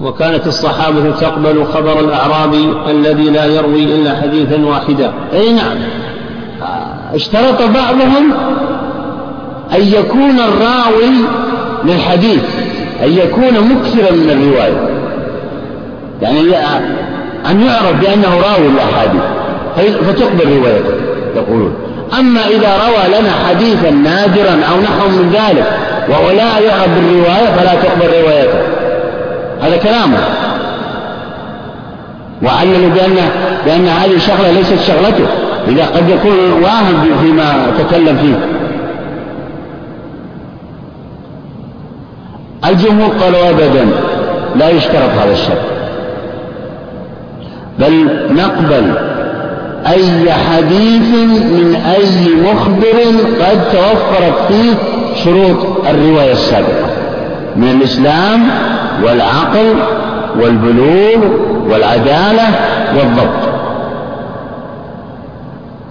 وكانت الصحابة تقبل خبر الأعرابي الذي لا يروي إلا حديثا واحدا. أي نعم. اشترط بعضهم أن يكون الراوي للحديث أن يكون مكثرا من الرواية. يعني أن يعرف بأنه راوي الأحاديث. فتقبل روايته يقولون. أما إذا روى لنا حديثا نادرا أو نحو من ذلك وهو لا يعرف بالرواية فلا تقبل روايته. هذا كلامه وعللوا بأن بأن هذه الشغلة ليست شغلته إذا قد يكون واهم فيما تكلم فيه. الجمهور قالوا أبدا لا يشترط هذا الشرط. بل نقبل أي حديث من أي مخبر قد توفرت فيه شروط الرواية السابقة. من الإسلام والعقل والبلوغ والعدالة والضبط.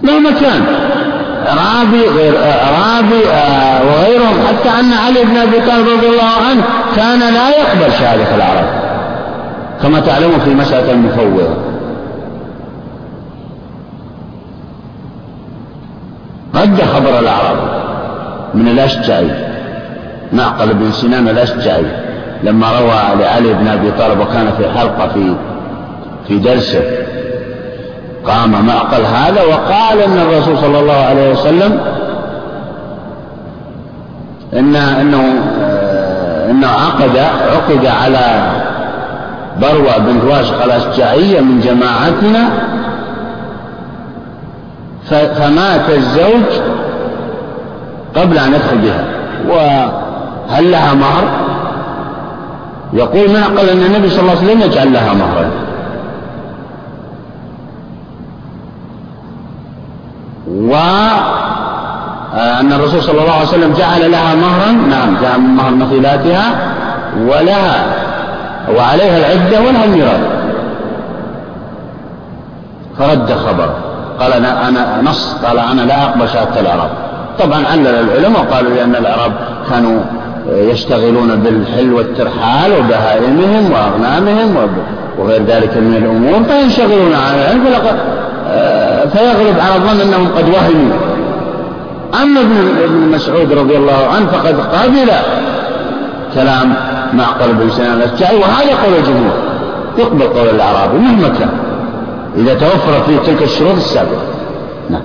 مهما كان رابي غير رابي آه، وغيرهم. حتى أن علي بن أبي طالب رضي الله عنه كان لا يقبل شهادة العرب. كما تعلمون في مسألة المفوضة. رد خبر الأعراب من الأشجعي. معقل بن سنان الأشجعي. لما روى لعلي بن أبي طالب وكان في حلقة في في درسه قام معقل هذا وقال إن الرسول صلى الله عليه وسلم إن إنه آه، إنه عقد عقد على بروة بنت واشق الأشجعية من جماعتنا فمات الزوج قبل أن يدخل بها وهل لها مهر؟ يقول معقل أن النبي صلى الله عليه وسلم يجعل لها مهرا. وأن الرسول صلى الله عليه وسلم جعل لها مهرا. نعم جعل مهر مثيلاتها ولها وعليها العدة ولها الميراث. فرد خبر. قال أنا أنا نص قال أنا لا أقبل شهادة الأعراب. طبعا علل العلماء قالوا لأن الأعراب كانوا يشتغلون بالحل والترحال وبهائمهم وأغنامهم وغير ذلك من الأمور فينشغلون عن العلم فيغلب على الظن أنهم قد وهموا. أما ابن مسعود رضي الله عنه فقد قبل كلام معقل بن سنان الأشجعي وهذا قول الجمهور. يقبل قول الأعرابي مهما كان. إذا توفر فيه تلك الشروط السابقة. نعم.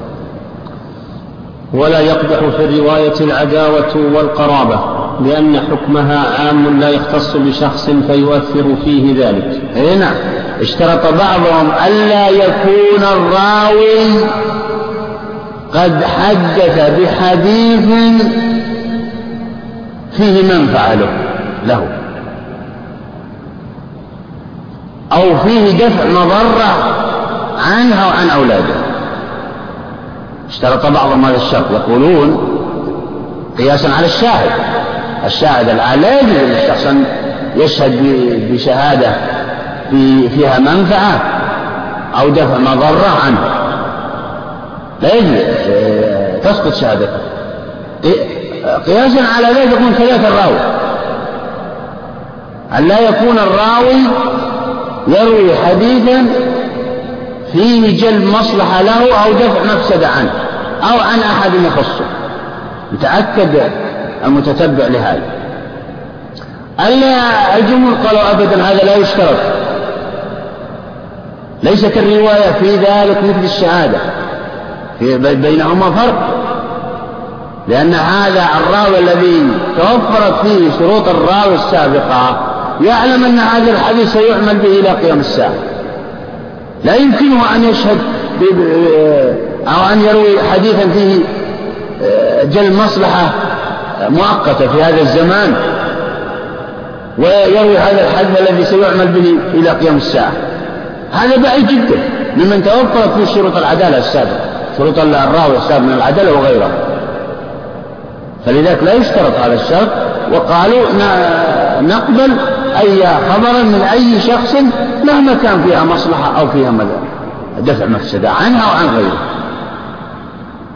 ولا يقدح في الرواية العداوة والقرابة. لأن حكمها عام لا يختص بشخص فيؤثر فيه ذلك. أي نعم. اشترط بعضهم ألا يكون الراوي قد حدث بحديث فيه منفعة له, له. أو فيه دفع مضرة عنها وعن أولاده. اشترط بعضهم هذا الشرط. يقولون قياسا على الشاهد. الشاهد الآن لا يجوز للشخص أن يشهد بشهادة في فيها منفعة أو دفع مضرة عنه. لا يجوز تسقط شهادته. قياسا على ذلك يكون كذلك الراوي. أن لا يكون الراوي يروي حديثا فيه جلب مصلحة له أو دفع مفسدة عنه أو عن أحد يخصه. يتأكد المتتبع لهذا. الجمهور قالوا أبدا هذا لا يشترط. ليست الرواية في ذلك مثل الشهادة. في بينهما فرق. لأن هذا الراوي الذي توفرت فيه شروط الراوي السابقة يعلم أن هذا الحديث سيعمل به إلى قيام الساعة. لا يمكنه أن يشهد أو أن يروي حديثا فيه آه، جل مصلحة مؤقتة في هذا الزمان ويروي هذا الحديث الذي سيعمل به إلى قيام الساعة. هذا بعيد جدا ممن توفرت فيه شروط العدالة السابقة شروط الراوي السابق من العدالة وغيرها فلذلك لا يشترط هذا الشرط وقالوا نقبل أي خبرا من أي شخص مهما كان فيها مصلحة أو فيها دفع مفسدة عنها أو عن غيرها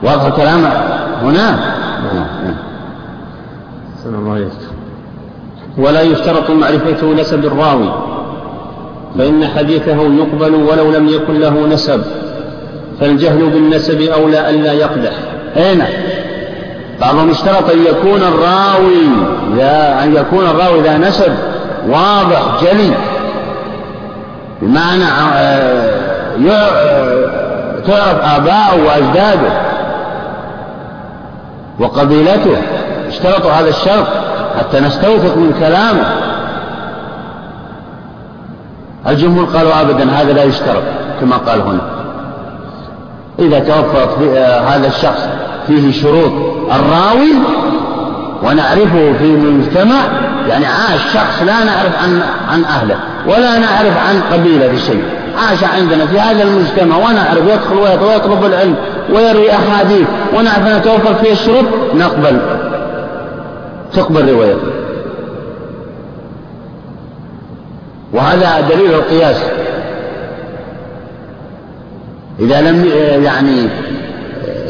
واضح الكلام؟ هنا؟ الله ولا يشترط معرفة نسب الراوي فإن حديثه يقبل ولو لم يكن له نسب فالجهل بالنسب أولى ألا يقدح. أين بعضهم اشترط أن يكون الراوي أن يكون الراوي ذا نسب واضح جلي. بمعنى آه، آه، تعرف آباؤه وأجداده وقبيلته. اشترطوا هذا الشرط حتى نستوثق من كلامه. الجمهور قالوا أبدا هذا لا يشترط كما قال هنا. إذا توفرت آه، هذا الشخص فيه شروط الراوي ونعرفه في مجتمع يعني عاش شخص لا نعرف عن عن أهله ولا نعرف عن قبيلة شيء. عاش عندنا في هذا المجتمع ونعرف يدخل ويطلب العلم ويروي أحاديث ونعرف أن توفر فيه الشروط نقبل تقبل روايته وهذا دليل القياس. إذا لم يعني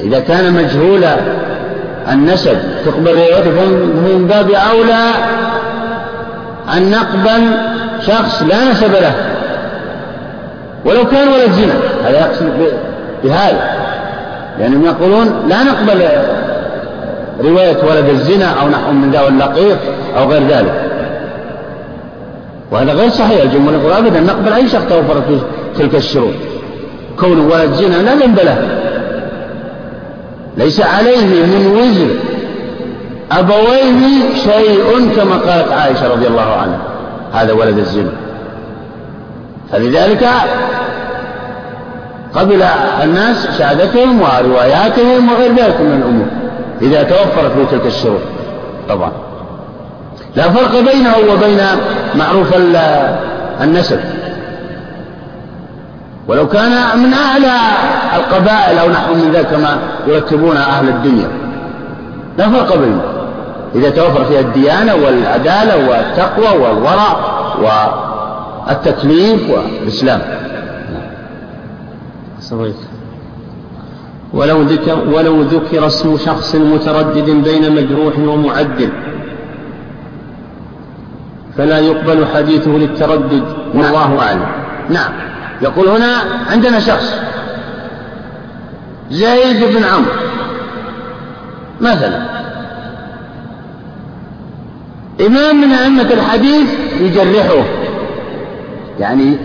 إذا كان مجهول النسب تقبل روايته فمن باب أولى أن نقبل شخص لا نسب له. ولو كان ولد زنا هذا يقصد بهذا. لأنهم يقولون لا نقبل رواية ولد الزنا أو نحو من ذا اللقيط أو غير ذلك. وهذا غير صحيح. الجمهور يقول أبدا نقبل أي شخص توفر في تلك الشروط. كونه ولد زنا لا ذنب له. ليس عليه من وزر أبويه شيء كما قالت عائشة رضي الله عنها. هذا ولد الزنا. فلذلك قبل الناس شهادتهم ورواياتهم وغير ذلك من الأمور. إذا توفرت له تلك الشروط طبعا. لا فرق بينه وبين معروف النسب. ولو كان من أعلى القبائل أو نحو من ذلك كما يرتبون أهل الدنيا. لا فرق بينه. إذا توفر فيها الديانة والعدالة والتقوى والورع والتكليف والإسلام. صحيح ولو ذكر ولو ذكر اسم شخص متردد بين مجروح ومعدل. فلا يقبل حديثه للتردد. والله نعم. أعلم. نعم. يقول هنا عندنا شخص. زيد بن عمرو. مثلا. إمام من أئمة الحديث يجرحه. يعني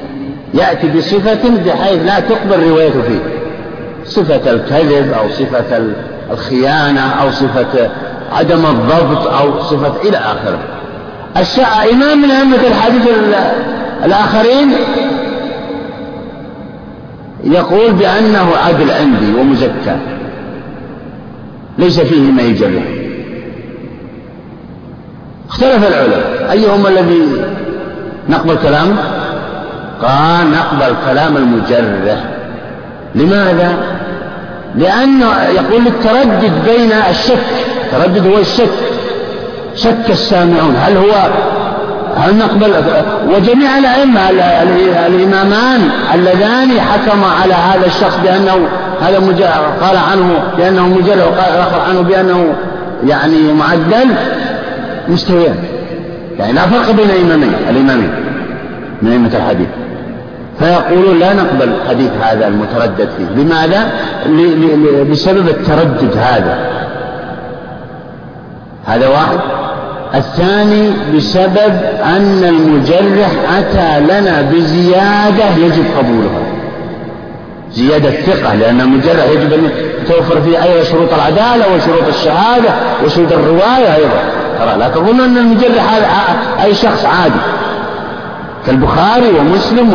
يأتي بصفة بحيث لا تقبل روايته فيه. صفة الكذب أو صفة الخيانة أو صفة عدم الضبط أو صفة إلى آخره. إمام من أئمة الحديث الآخرين يقول بأنه عدل عندي ومزكى. ليس فيه ما يجرح اختلف العلماء. أيهما الذي نقبل كلامه؟ قال نقبل كلام المجرح. لماذا؟ لأنه يقول التردد بين الشك. التردد هو الشك. شك السامعون. هل هو هل نقبل وجميع الأئمة الإمامان اللذان حكما على هذا الشخص بأنه هذا قال عنه بأنه مجرد وقال الآخر عنه بأنه يعني معدل مستويان يعني لا فرق بين الإمامين الإمامين من أئمة الحديث. فيقولون لا نقبل حديث هذا المتردد فيه. لماذا؟ بسبب التردد هذا. هذا واحد. الثاني بسبب أن المجرح أتى لنا بزيادة يجب قبولها. زيادة ثقة لأن المجرح يجب أن توفر فيه أيضا شروط العدالة وشروط الشهادة وشروط الرواية أيضا. ترى لا تظن أن المجرح أي شخص عادي. كالبخاري ومسلم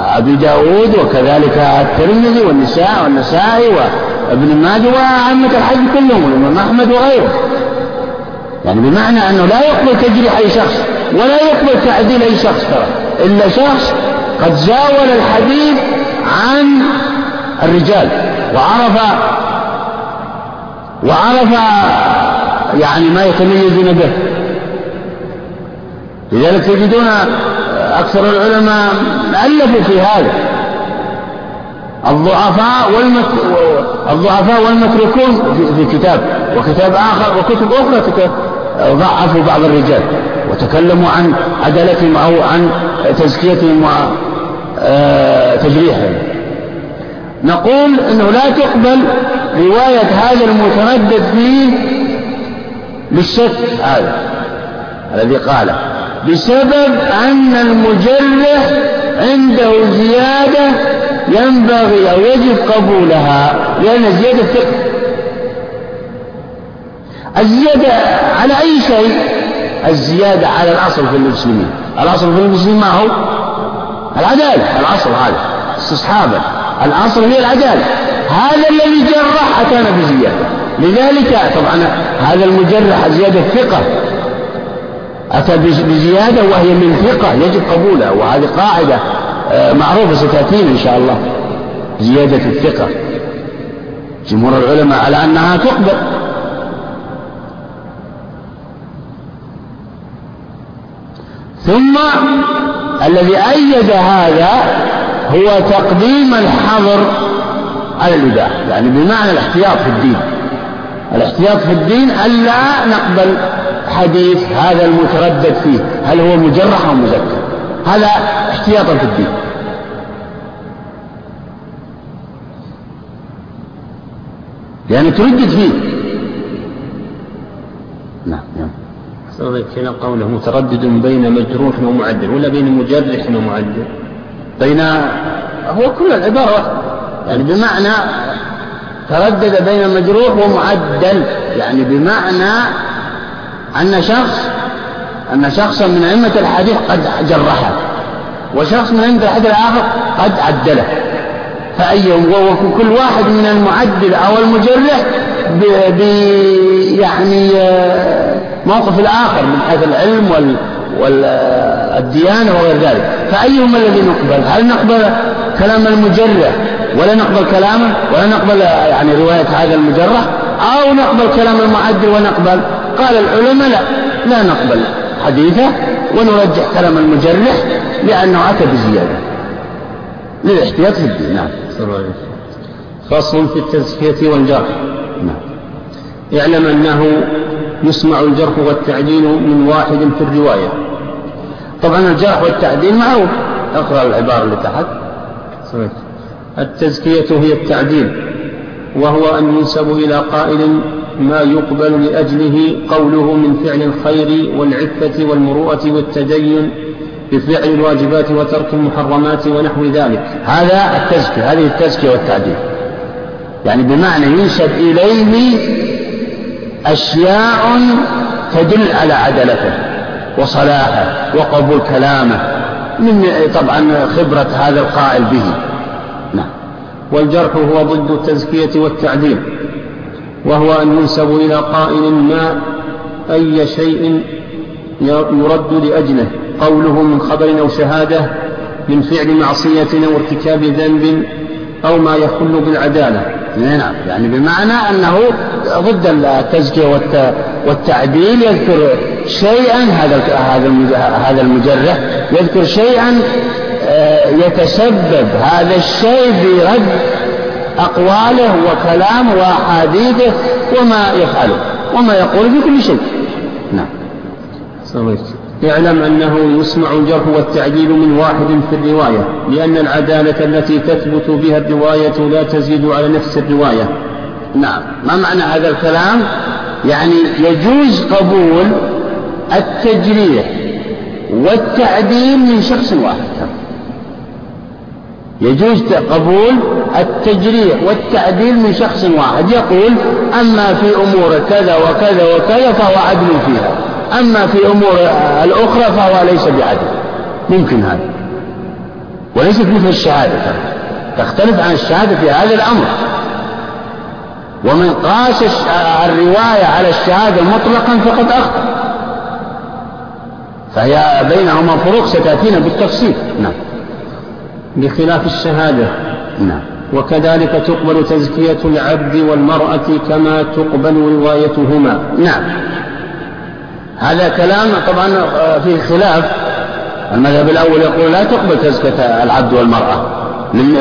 وأبي داود وكذلك الترمذي والنساء والنسائي وابن ماجه وأئمة الحج كلهم والإمام أحمد وغيره. يعني بمعنى أنه لا يقبل تجريح أي شخص ولا يقبل تعديل أي شخص ترى. إلا شخص قد زاول الحديث عن الرجال وعرف وعرف يعني ما يتميزون به. لذلك تجدون أكثر العلماء ألفوا في هذا. الضعفاء والمت... الضعفاء والمتروكون في كتاب وكتاب آخر وكتب أخرى ضعفوا بعض الرجال وتكلموا عن عدالتهم أو عن تزكيتهم وتجريحهم آه، نقول أنه لا تقبل رواية هذا المتردد فيه بالشك هذا الذي قاله. بسبب أن المجرح عنده زيادة ينبغي أو يجب قبولها لأن زيادة فقه. الزيادة على أي شيء؟ الزيادة على الأصل في المسلمين. الأصل في المسلمين ما هو؟ العدالة. الأصل هذا استصحابا. الأصل هي العدالة. هذا الذي جرح أتانا بزيادة. لذلك طبعا هذا المجرح زيادة ثقة أتى بزيادة وهي من ثقة يجب قبولها وهذه قاعدة آه، معروفة ستأتينا إن شاء الله زيادة الثقة. جمهور العلماء على أنها تقبل. ثم الذي أيد هذا هو تقديم الحظر على الإباحة يعني بمعنى الاحتياط في الدين. الاحتياط في الدين ألا نقبل حديث هذا المتردد فيه هل هو مجرح أو مزكى هذا احتياطا في الدين. يعني تردد فيه. نعم نعم. هنا قوله متردد بين مجروح ومعدل ولا بين مجرح ومعدل؟ بين هو كل العبارة واحدة. يعني بمعنى تردد بين مجروح ومعدل يعني بمعنى أن شخص أن شخصا من أئمة الحديث قد جرحه وشخص من أئمة الحديث الآخر قد عدله. فأيهم وكل واحد من المعدل أو المجرح ب يعني آه، موقف الآخر من حيث العلم وال والديانة وغير ذلك. فأيهما الذي نقبل؟ هل نقبل كلام المجرح ولا نقبل كلامه ولا نقبل يعني رواية هذا المجرح؟ أو نقبل كلام المعدل ونقبل؟ قال العلماء لا لا نقبل حديثه ونرجح كلام المجرح لأنه أتى بزيادة. للاحتياط في الدين نعم. فصل في التزكية والجرح. نعم. اعلم أنه يسمع الجرح والتعديل من واحد في الرواية. طبعا الجرح والتعديل معروف. اقرأ العبارة اللي تحت. صحيح. التزكية هي التعديل وهو أن ينسب إلى قائل ما يقبل لأجله قوله من فعل الخير والعفة والمروءة والتدين بفعل الواجبات وترك المحرمات ونحو ذلك. هذا التزكية هذه التزكية والتعديل. يعني بمعنى ينسب إليه أشياء تدل على عدلته وصلاحه وقبول كلامه من طبعا خبرة هذا القائل به. نعم. والجرح هو ضد التزكية والتعديل. وهو أن ينسب إلى قائل ما أي شيء يرد لأجله. قوله من خبر أو شهادة من فعل معصية أو ارتكاب ذنب أو ما يخل بالعدالة. نعم. يعني بمعنى أنه ضد التزكية والتعديل يذكر شيئا هذا هذا المجرح يذكر شيئا آه، يتسبب هذا الشيء برد أقواله وكلامه وأحاديثه وما يفعله وما يقول في كل شيء. نعم. اعلم أنه يسمع الجرح والتعديل من واحد في الرواية لأن العدالة التي تثبت بها الرواية لا تزيد على نفس الرواية. نعم. ما معنى هذا الكلام؟ يعني يجوز قبول التجريح والتعديل من شخص واحد. يجوز قبول التجريح والتعديل من شخص واحد. يقول أما في أمور كذا وكذا وكذا فهو عدل فيها. أما في أمور الأخرى فهو ليس بعدل. ممكن هذا. وليست مثل الشهادة. تختلف عن الشهادة في هذا الأمر. ومن قاس الرواية على الشهادة مطلقا فقد أخطأ. فهي بينهما فروق ستأتينا بالتفصيل. نعم. بخلاف الشهادة. نعم. وكذلك تقبل تزكية العبد والمرأة كما تقبل روايتهما. نعم. هذا كلام طبعا آه، فيه خلاف. المذهب الأول يقول لا تقبل تزكية العبد والمرأة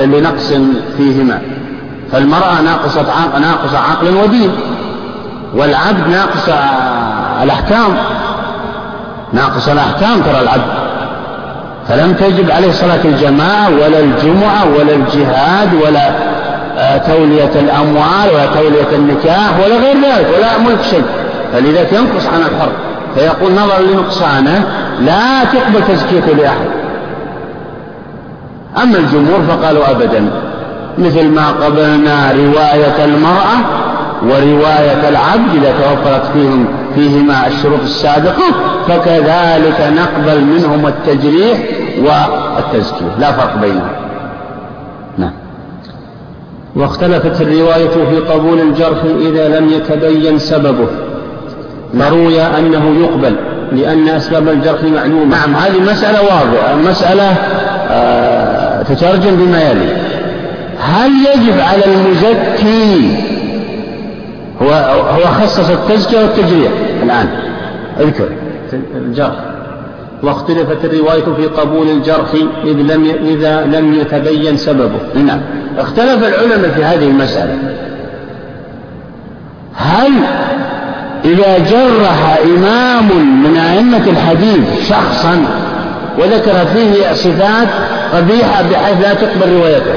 لنقص فيهما. فالمرأة ناقصة عقل, ناقصة عقل ودين والعبد ناقص الأحكام. ناقص الأحكام ترى العبد. فلم تجب عليه صلاة الجماعة ولا الجمعة ولا الجهاد ولا آه، تولية الأموال ولا تولية النكاح ولا غير ذلك ولا ملك شيء. فلذلك ينقص عن الحر. فيقول نظرا لنقصانه لا تقبل تزكيته لأحد. أما الجمهور فقالوا أبدا. مثل ما قبلنا رواية المرأة ورواية العبد إذا توفرت فيهم فيهما الشروط السابقة فكذلك نقبل منهم التجريح والتزكية. لا فرق بينهم. نعم. واختلفت الرواية في قبول الجرح إذا لم يتبين سببه. فروي أنه يقبل لأن أسباب الجرح معلومة. نعم هذه مسألة واضحة. مسألة آه تترجم بما يلي. هل يجب على المزكي هو هو خصص التزكية والتجريح الآن؟ اذكر. الجرح. واختلفت الرواية في قبول الجرح إذ لم إذا لم يتبين سببه. نعم. اختلف العلماء في هذه المسألة. هل إذا جرح إمام من أئمة الحديث شخصا وذكر فيه صفات قبيحة بحيث لا تقبل روايته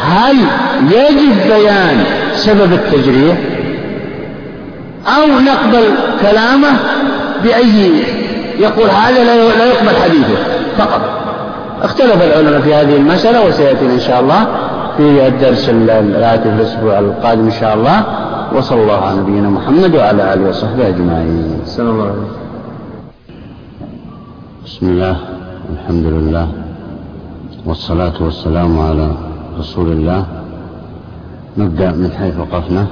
هل يجب بيان سبب التجريح؟ أو نقبل كلامه بأي يقول هذا لا يقبل حديثه فقط. اختلف العلماء في هذه المسألة وسيأتي إن شاء الله في الدرس الآتي في الأسبوع القادم إن شاء الله. وصلى الله على نبينا محمد وعلى آله وصحبه أجمعين. الله عليه بسم الله الحمد لله والصلاة والسلام على رسول الله. نبدأ من حيث وقفنا.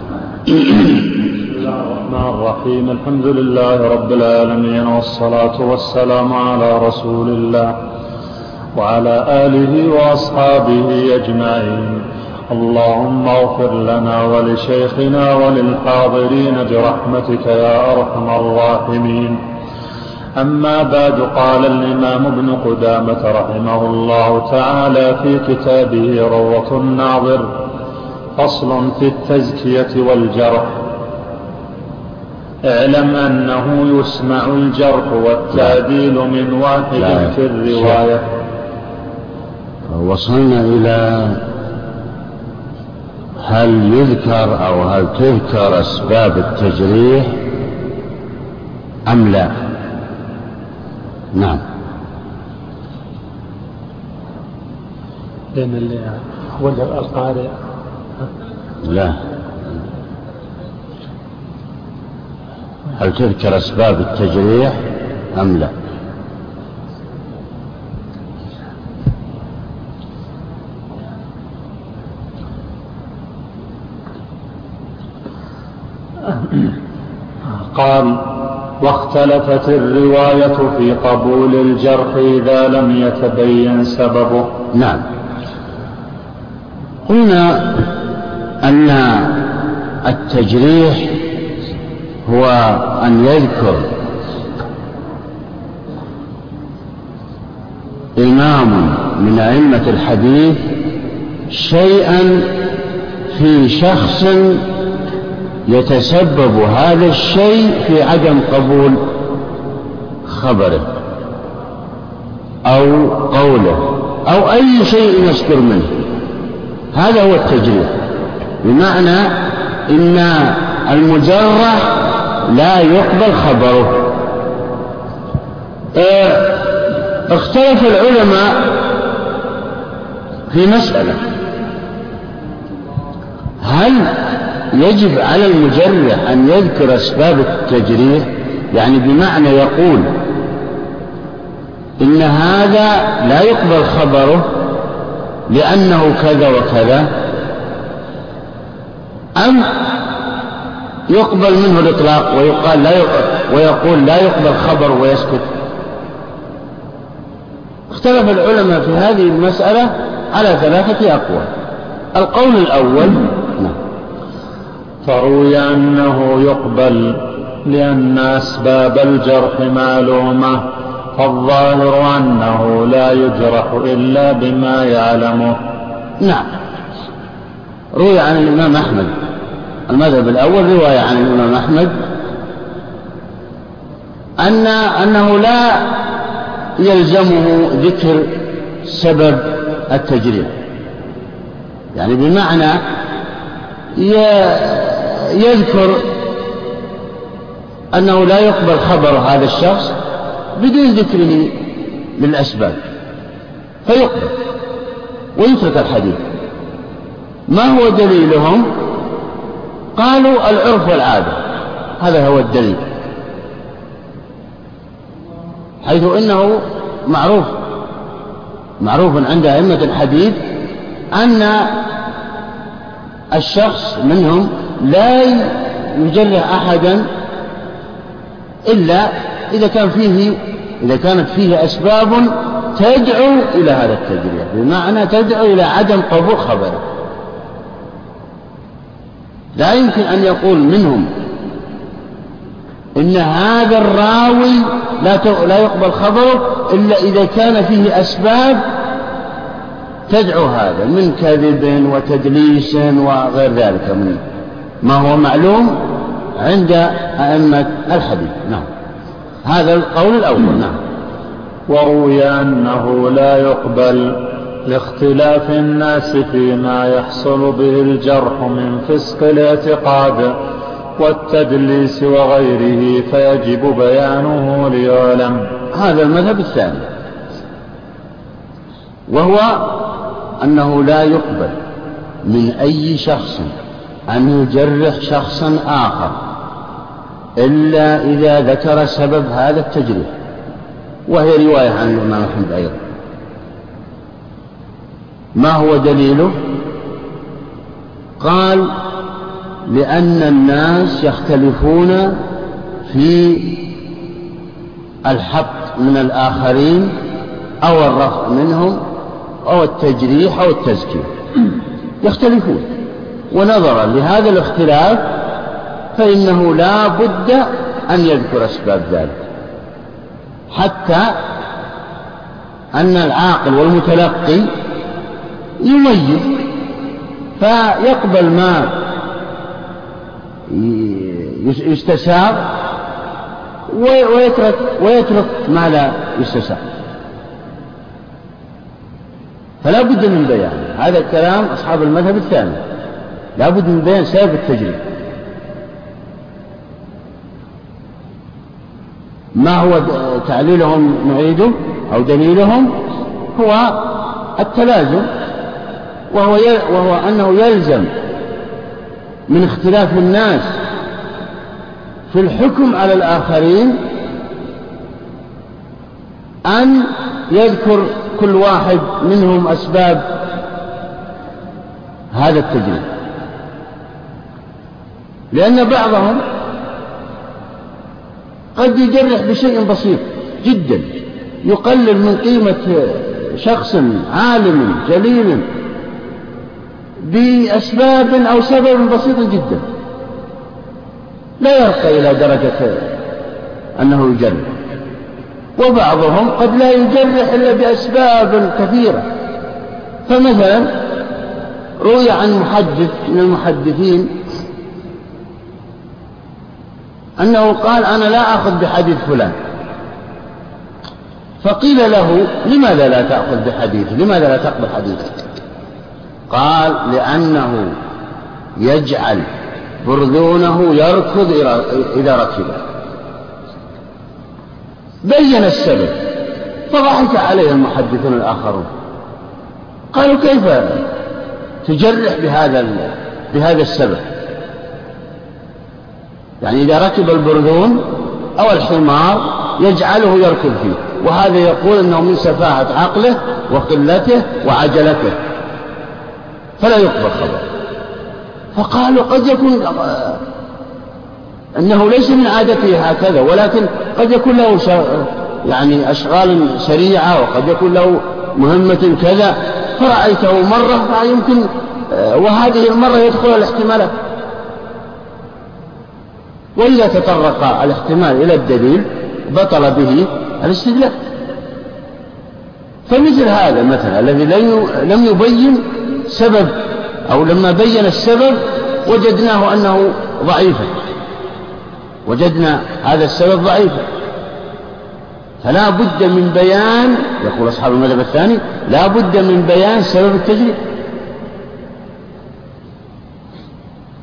الرحمن الرحيم. الحمد لله رب العالمين والصلاة والسلام على رسول الله وعلى آله وأصحابه أجمعين. اللهم اغفر لنا ولشيخنا وللحاضرين برحمتك يا أرحم الراحمين. أما بعد قال الإمام ابن قدامة رحمه الله تعالى في كتابه روضة الناظر فصل في التزكية والجرح. اعلم أنه يسمع الجرح والتعديل من واحد في الرواية. وصلنا إلى هل يذكر أو هل تذكر أسباب التجريح أم لا؟ نعم. هو القارئ؟ لا. هل تذكر أسباب التجريح أم لا؟ قال واختلفت الرواية في قبول الجرح إذا لم يتبين سببه. نعم. قلنا أن التجريح هو أن يذكر إمام من أئمة الحديث شيئا في شخص يتسبب هذا الشيء في عدم قبول خبره أو قوله أو أي شيء يصدر منه. هذا هو التجريح. بمعنى إن المجرح لا يقبل خبره. آه اختلف العلماء في مسألة. هل يجب على المجرح أن يذكر أسباب التجريح؟ يعني بمعنى يقول إن هذا لا يقبل خبره لأنه كذا وكذا أم يقبل منه الإطلاق ويقال لا ويقول لا يقبل خبر ويسكت. اختلف العلماء في هذه المسألة على ثلاثة أقوال. القول الأول نعم فروي أنه يقبل لأن أسباب الجرح معلومة فالظاهر أنه لا يجرح إلا بما يعلمه. نعم. روي عن الإمام أحمد. المذهب الأول رواية عن الإمام أحمد أن أنه لا يلزمه ذكر سبب التجريح يعني بمعنى يذكر أنه لا يقبل خبر هذا الشخص بدون ذكره للأسباب. فيقبل ويترك الحديث. ما هو دليلهم؟ قالوا العرف والعادة. هذا هو الدليل. حيث إنه معروف معروف عند أئمة الحديث أن الشخص منهم لا يجرح أحدا إلا إذا كان فيه إذا كانت فيه أسباب تدعو إلى هذا التجريح. بمعنى تدعو إلى عدم قبول خبره. لا يمكن أن يقول منهم إن هذا الراوي لا لا يقبل خبره إلا إذا كان فيه أسباب تدعو هذا من كذب وتدليس وغير ذلك من ما هو معلوم عند أئمة الحديث. نعم. هذا القول الأول. نعم. وروي أنه لا يقبل لاختلاف الناس فيما يحصل به الجرح من فسق الاعتقاد والتدليس وغيره فيجب بيانه ليعلم. هذا المذهب الثاني. وهو أنه لا يقبل من أي شخص أن يجرح شخصا آخر إلا إذا ذكر سبب هذا التجريح. وهي رواية عن الإمام أحمد أيضا. ما هو دليله؟ قال لأن الناس يختلفون في الحق من الآخرين أو الرفع منهم أو التجريح أو التزكية. يختلفون. ونظرا لهذا الاختلاف فإنه لا بد أن يذكر أسباب ذلك. حتى أن العاقل والمتلقي يميز فيقبل ما يستشار ويترك ويترك ما لا يستشار فلا بد من بيان. هذا الكلام أصحاب المذهب الثاني. لا بد من بيان سبب التجريب. ما هو تعليلهم نعيده أو دليلهم؟ هو التلازم. وهو, وهو أنه يلزم من اختلاف الناس في الحكم على الآخرين أن يذكر كل واحد منهم أسباب هذا التجريب. لأن بعضهم قد يجرح بشيء بسيط جدا يقلل من قيمة شخص عالم جليل بأسباب أو سبب بسيط جدا. لا يرقى إلى درجة أنه يجرح. وبعضهم قد لا يجرح إلا بأسباب كثيرة. فمثلا روي عن محدث من المحدثين أنه قال أنا لا أخذ بحديث فلان. فقيل له لماذا لا تأخذ بحديثه لماذا لا تقبل حديثه قال لأنه يجعل برذونه يركض إذا ركب بين السبب. فضحك عليه المحدثون الآخرون. قالوا كيف تجرح بهذا بهذا السبب؟ يعني إذا ركب البرذون أو الحمار يجعله يركض فيه. وهذا يقول أنه من سفاهة عقله وقلته وعجلته. فلا يقبل خبر. فقالوا قد يكون أنه ليس من عادته هكذا ولكن قد يكون له يعني أشغال سريعة وقد يكون له مهمة كذا. فرأيته مرة فيمكن وهذه المرة يدخل الاحتمالات وإذا تطرق الاحتمال إلى الدليل بطل به الاستدلال. فمثل هذا مثلا الذي لم يبين سبب أو لما بين السبب وجدناه أنه ضعيفا وجدنا هذا السبب ضعيفا فلا بد من بيان يقول أصحاب المذهب الثاني لا بد من بيان سبب التجريح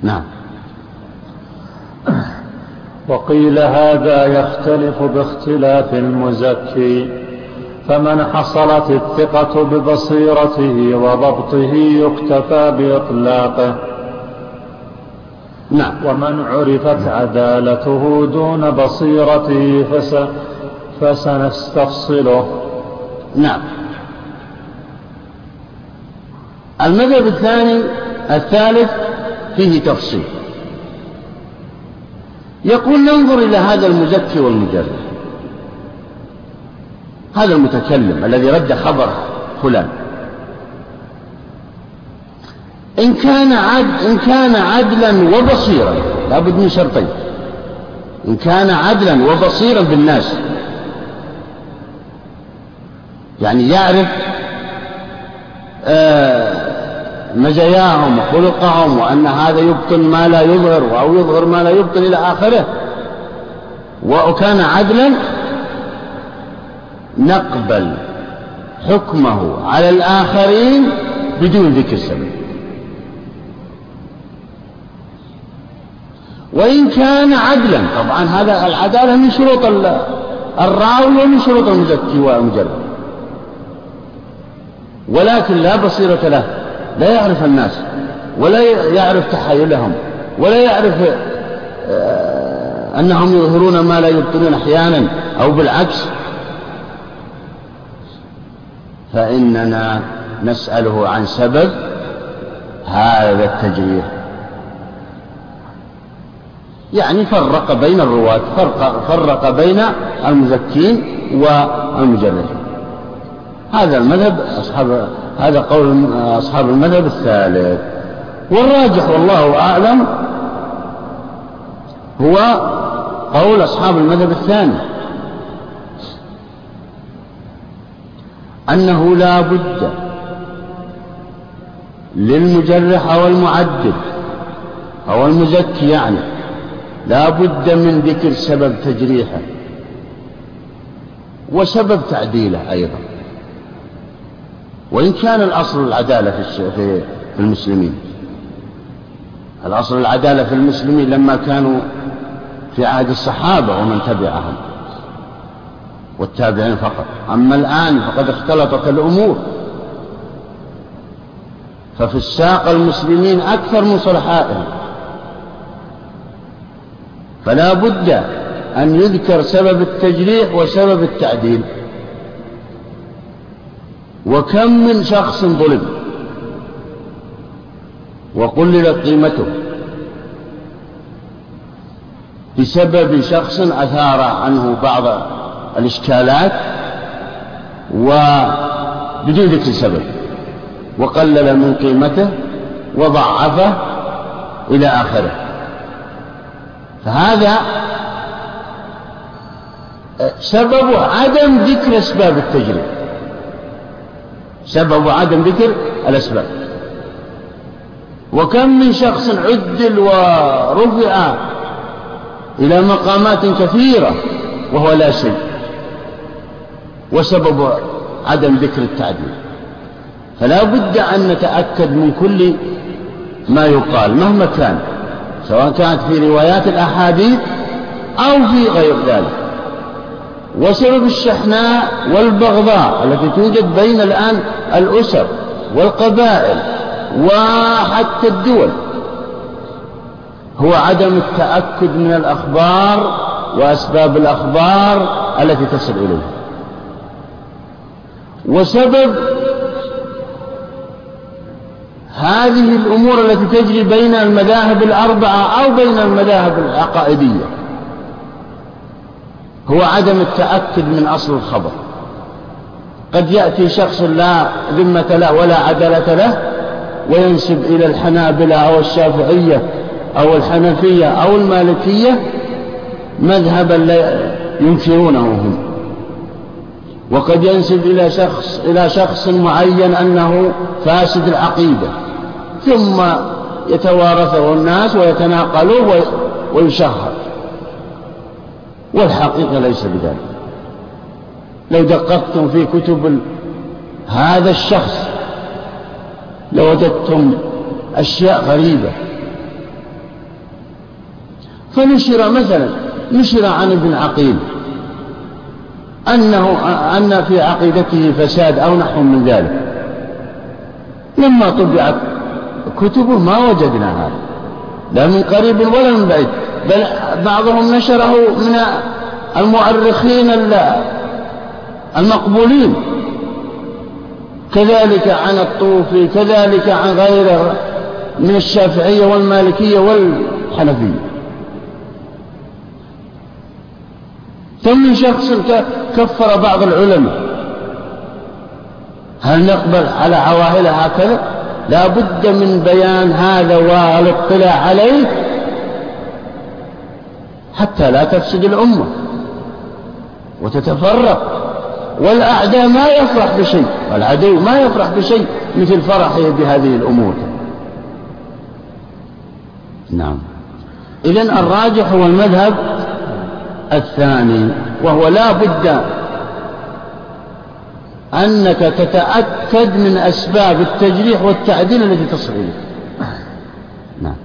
نعم. وقيل هذا يختلف باختلاف المزكي. فمن حصلت الثقة ببصيرته وضبطه يكتفى بإطلاقه. نعم. ومن عرفت عدالته دون بصيرته فس فسنستفصله. نعم. المذهب الثاني الثالث فيه تفصيل. يقول ننظر إلى هذا المزكي والمجرد. هذا المتكلم الذي رد خبر فلان. إن كان عد إن كان عدلا وبصيرا لابد من شرطين. إن كان عدلا وبصيرا بالناس. يعني يعرف آه مزاياهم وخلقهم وأن هذا يبطن ما لا يظهر أو يظهر ما لا يبطن إلى آخره. وكان عدلا نقبل حكمه على الآخرين بدون ذكر سبب. وإن كان عدلا طبعا هذا العدالة من شروط الراوي ومن شروط المزكي والمجرد. ولكن لا بصيرة له لا يعرف الناس ولا يعرف تحايلهم ولا يعرف آه، أنهم يظهرون ما لا يبطلون أحيانا أو بالعكس فإننا نسأله عن سبب هذا التجريح. يعني فرق بين الرواة فرق, فرق بين المزكين والمجردين هذا المذهب أصحاب هذا قول أصحاب المذهب الثالث. والراجح والله أعلم هو قول أصحاب المذهب الثاني. أنه لا بد للمجرح أو المعدل أو المزكي يعني لا بد من ذكر سبب تجريحه وسبب تعديله أيضا. وإن كان الأصل العدالة في المسلمين. الأصل العدالة في المسلمين لما كانوا في عهد الصحابة ومن تبعهم. والتابعين فقط. أما الآن فقد اختلطت الأمور. ففي الساق المسلمين أكثر من صلحائهم. فلا بد أن يذكر سبب التجريح وسبب التعديل. وكم من شخص ظلم. وقللت قيمته. بسبب شخص أثار عنه بعض الإشكالات وبدون ذكر سبب وقلل من قيمته وضعفه إلى آخره. فهذا سبب عدم ذكر أسباب التجربة سبب عدم ذكر الأسباب. وكم من شخص عدل ورفع إلى مقامات كثيرة وهو لا شيء. وسبب عدم ذكر التعديل. فلا بد أن نتأكد من كل ما يقال مهما كان سواء كانت في روايات الأحاديث أو في غير ذلك. وسبب الشحناء والبغضاء التي توجد بين الآن الأسر والقبائل وحتى الدول هو عدم التأكد من الأخبار وأسباب الأخبار التي تصل إليه وسبب هذه الأمور التي تجري بين المذاهب الأربعة أو بين المذاهب العقائدية هو عدم التأكد من أصل الخبر. قد يأتي شخص لا ذمة له ولا عدالة له وينسب إلى الحنابلة أو الشافعية أو الحنفية أو المالكية مذهبا لا ينكرونه هم. وقد ينسب إلى شخص إلى شخص معين أنه فاسد العقيدة. ثم يتوارثه الناس ويتناقلوه ويشهر. والحقيقة ليس بذلك. لو دققتم في كتب هذا الشخص لوجدتم أشياء غريبة. فنشر مثلا نشر عن ابن عقيل. أنه أن في عقيدته فساد أو نحو من ذلك. لما طبعت كتبه ما وجدنا هذا. لا من قريب ولا من بعيد. بل بعضهم نشره من المؤرخين المقبولين. كذلك عن الطوفي كذلك عن غيره من الشافعية والمالكية والحنفية. ثم من شخص كفر بعض العلماء؟ هل نقبل على عواهل هكذا؟ لا بد من بيان هذا والاطلاع عليه حتى لا تفسد الأمة وتتفرق. والأعداء ما يفرح بشيء والعدو ما يفرح بشيء مثل فرحه بهذه الأمور. نعم. إذا الراجح هو المذهب الثاني وهو لا بد أنك تتأكد من أسباب التجريح والتعديل التي تصل إليك نعم.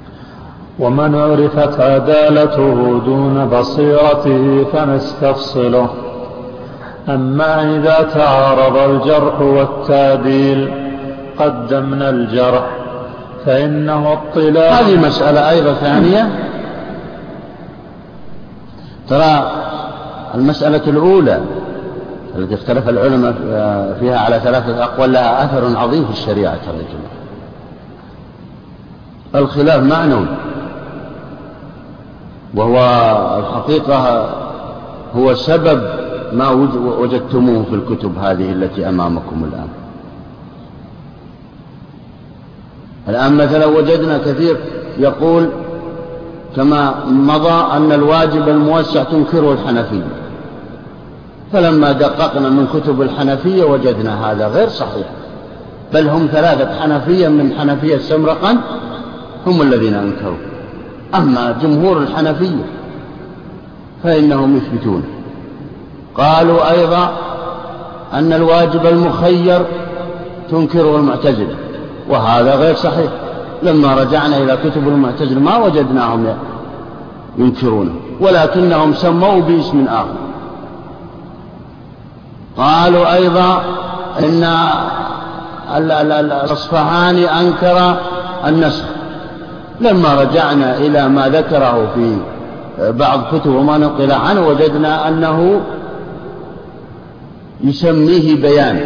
ومن عرفت عدالته دون بصيرته فنستفصله. أما إذا تعارض الجرح والتعديل قدمنا الجرح فإنه اطلاع هذه مسألة أيضا ثانية. ترى المسألة الأولى التي اختلف العلماء فيها على ثلاثة أقوال لها أثر عظيم في الشريعة ترى الخلاف معنوي وهو الحقيقة هو سبب ما وجدتموه في الكتب هذه التي أمامكم الآن. الآن مثلا وجدنا كثير يقول كما مضى أن الواجب الموسع تنكره الحنفية. فلما دققنا من كتب الحنفية وجدنا هذا غير صحيح. بل هم ثلاثة حنفية من حنفية سمرقند هم الذين أنكروا. أما جمهور الحنفية فإنهم يثبتون. قالوا أيضا أن الواجب المخير تنكره المعتزلة وهذا غير صحيح. لما رجعنا إلى كتب المعتزلة ما وجدناهم ينكرونه ولكنهم سموا باسم آخر. قالوا أيضا إن الأصفهاني أنكر النسخ. لما رجعنا إلى ما ذكره في بعض كتب وما نقل عنه وجدنا أنه يسميه بيان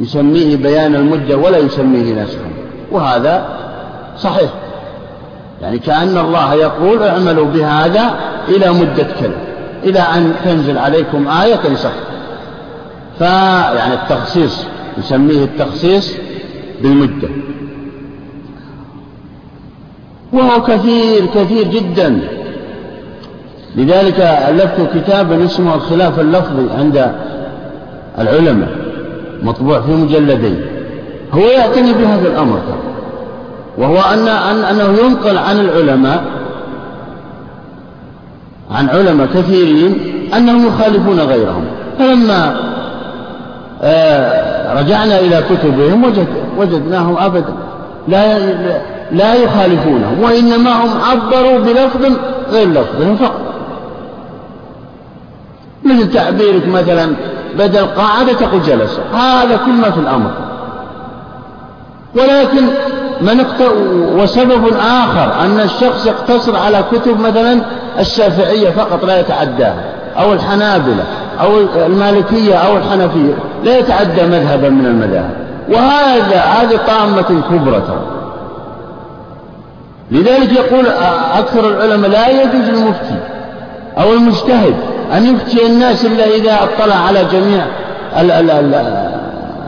يسميه بيان المدة ولا يسميه نسخا. وهذا صحيح. يعني كأن الله يقول اعملوا بهذا إلى مدة كذا إلى أن تنزل عليكم آية تنسخ فيعني التخصيص يسميه التخصيص بالمدة. وهو كثير كثير جدا. لذلك ألفت كتابا اسمه الخلاف اللفظي عند العلماء مطبوع في مجلدين. هو يعتني بهذا الأمر. وهو أن أن أنه ينقل عن العلماء عن علماء كثيرين أنهم يخالفون غيرهم. فلما آه رجعنا إلى كتبهم وجد وجدناهم أبدا لا لا يخالفونهم وإنما هم عبروا بلفظ غير لفظهم فقط. مثل تعبيرك مثلا بدل قاعدة تقول جلس هذا كل ما في الأمر. ولكن من وسبب آخر أن الشخص يقتصر على كتب مثلا الشافعية فقط لا يتعداها أو الحنابلة أو المالكية أو الحنفية لا يتعدى مذهبا من المذاهب. وهذا هذه طامة كبرى. لذلك يقول أكثر العلماء لا يجوز المفتي أو المجتهد أن يفتي الناس إلا إذا اطلع على جميع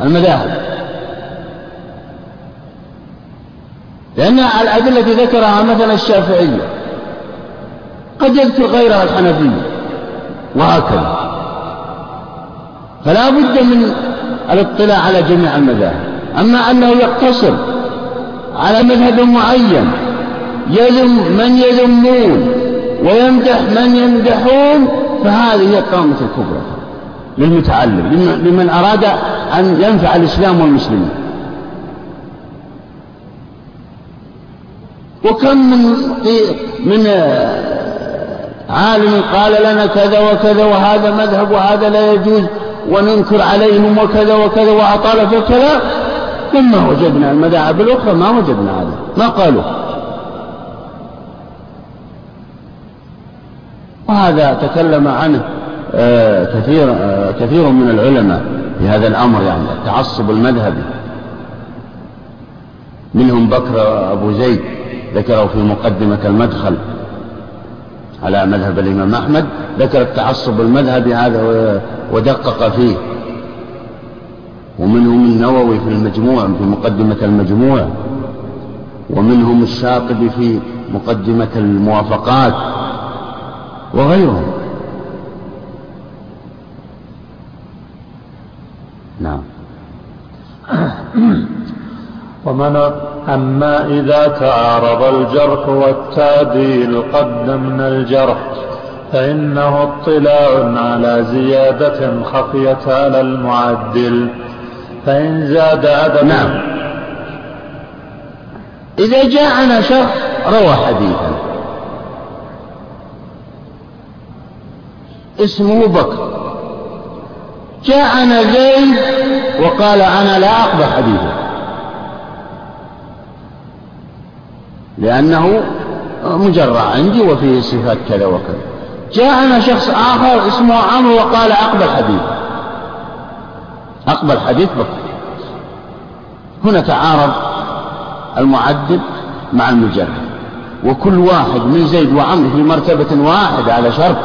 المذاهب. لأن الأدلة التي ذكرها مثلا الشافعية قد يذكر غيرها الحنفية وهكذا. فلا بد من الاطلاع على جميع المذاهب. أما أنه يقتصر على مذهب معين يذم من يذمون ويمدح من يمدحون فهذه هي الطامة الكبرى للمتعلم لمن أراد أن ينفع الإسلام والمسلمين. وكم من من عالم قال لنا كذا وكذا وهذا مذهب وهذا لا يجوز وننكر عليهم وكذا وكذا وأطال في الكلام ثم وجدنا المذاهب الأخرى ما وجدنا هذا ما قالوا. وهذا تكلم عنه آه، كثير آه، كثير من العلماء في هذا الأمر يعني التعصب المذهبي منهم بكر أبو زيد ذكره في مقدمة المدخل على مذهب الإمام أحمد ذكر التعصب المذهبي هذا ودقق فيه. ومنهم النووي في المجموع في مقدمة المجموع. ومنهم الشاطبي في مقدمة الموافقات. وغيرهم. نعم. ومن أما إذا تعارض الجرح والتعديل قدمنا الجرح فإنه اطلاع على زيادة خفيت على المعدل. فإن زاد عدد نعم. إذا جاءنا شخص روى حديثا. اسمه بكر. جاءنا زيد وقال أنا لا أقبل حديثه. لأنه مجرع عندي وفيه صفات كذا وكذا. جاءنا شخص آخر اسمه عمرو وقال أقبل حديث. أقبل حديث بكر هنا تعارض المعدل مع المجرد وكل واحد من زيد وعمرو في مرتبة واحدة على شرط.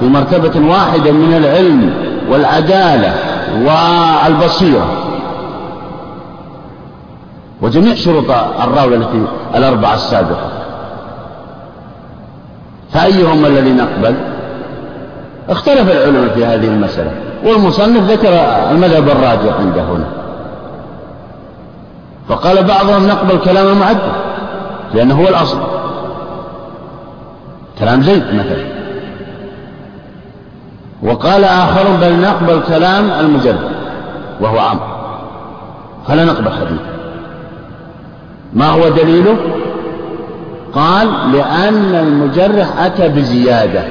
في مرتبة واحدة من العلم والعدالة والبصيرة. وجميع شروط الراوي التي الأربعة السابقة. فأيهم الذي نقبل؟ اختلف العلماء في هذه المسألة والمصنف ذكر المذهب الراجح عنده هنا. فقال بعضهم نقبل كلام المعدل لأنه هو الأصل. كلام زيد مثلا. وقال آخرون بل نقبل كلام المجرد وهو عمرو فلا نقبل حديثه ما هو دليله؟ قال لأن المجرح أتى بزيادة.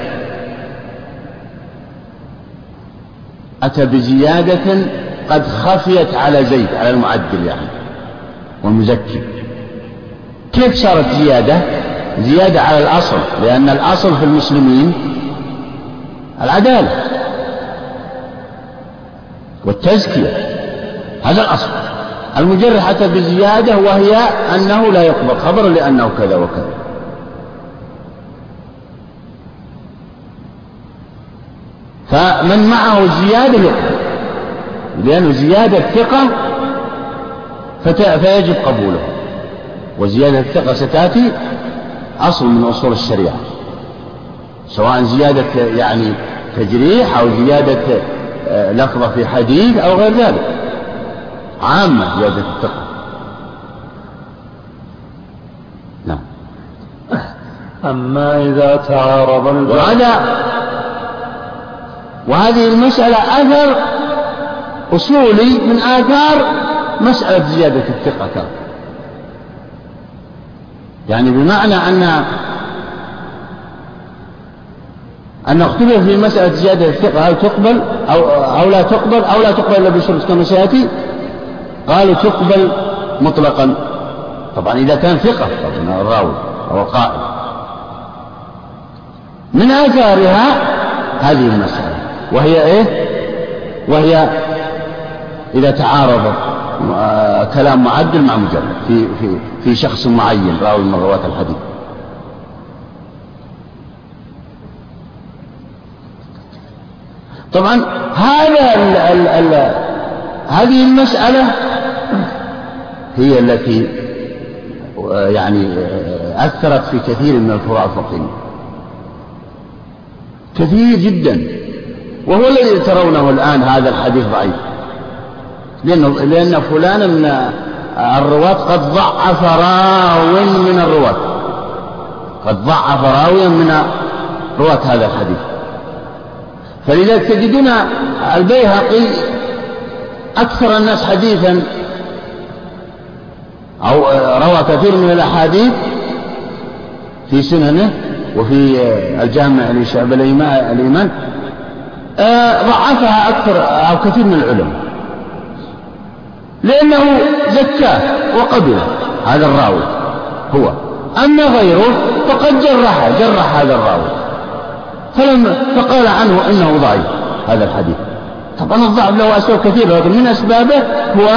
أتى بزيادة قد خفيت على زيد على المعدل يعني والمزكي كيف صارت زيادة؟ زيادة على الأصل لأن الأصل في المسلمين العدالة والتزكية. هذا الأصل. المجرح أتى بزيادة وهي أنه لا يقبل خبر لأنه كذا وكذا. فمن معه زيادة يقبل. لأنه زيادة ثقة فيجب قبوله. وزيادة الثقة ستأتي أصل من أصول الشريعة. سواء زيادة يعني تجريح أو زيادة آه، لفظة في حديث أو غير ذلك. عامة زيادة الثقة. نعم. أما إذا تعارض وهذا وهذه المسألة أثر أصولي من آثار مسألة زيادة الثقة يعني بمعنى أن أن اختلف في مسألة زيادة الثقة هل تقبل أو أو لا تقبل أو لا تقبل إلا بشرط كما سيأتي؟ قالوا تقبل مطلقا. طبعا إذا كان ثقة طبعا الراوي أو القائل من آثارها هذه المسألة. وهي إيه؟ وهي إذا تعارض آه، كلام معدل مع مجرد. في في في شخص معين راوي من رواة الحديث. طبعا هذا ال ال هذه المسألة هي التي يعني أثرت في كثير من الفروع الفقهية كثير جدا. وهو الذي ترونه الآن هذا الحديث ضعيف. لأنه لأن فلانا من الرواة قد ضعف راو من الرواة. قد ضعف راويا من رواة هذا الحديث. فلذلك تجدون البيهقي أكثر الناس حديثا. أو روى كثير من الأحاديث في سننه وفي الجامع لشعب الإيمان آه، ضعفها أكثر أو كثير من العلماء. لأنه زكاة وقبله هذا الراوي هو. أما غيره فقد جرح جرح هذا الراوي. فلم فقال عنه إنه ضعيف هذا الحديث. طبعا الضعف له أسباب كثيرة لكن من أسبابه هو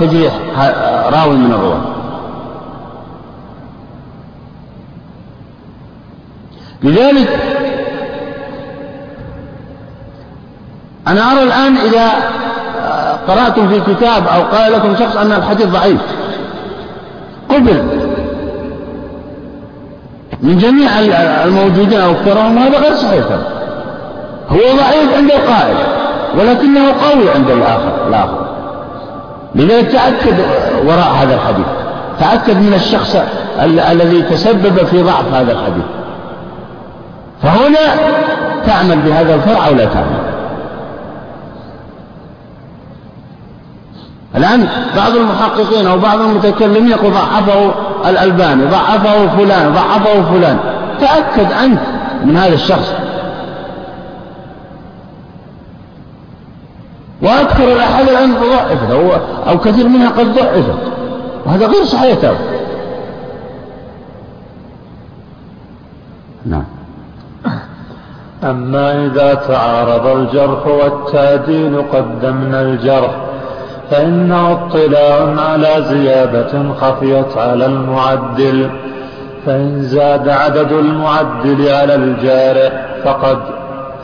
تجريح راوي من الرواة لذلك أنا أرى الآن إذا قرأتم في كتاب أو قال لكم شخص أن الحديث ضعيف قبل من جميع الموجودين أو أكثرهم هذا غير صحيح. هو ضعيف عند القائل. ولكنه قوي عند الآخر الآخر. لذلك تأكد وراء هذا الحديث. تأكد من الشخص الذي تسبب في ضعف هذا الحديث. فهنا تعمل بهذا الفرع أو لا تعمل؟ الآن بعض المحققين أو بعض المتكلمين يقول ضعفه الألباني ضعفه فلان ضعفه فلان. تأكد أنت من هذا الشخص. وأكثر الأحاديث الآن ضعفت أو, أو كثير منها قد ضعفت. وهذا غير صحيح ترى. نعم. أما إذا تعارض الجرح والتعديل قدمنا الجرح فإنه اطلاع على زيادة خفيت على المعدل فإن زاد عدد المعدل على الجارح فقد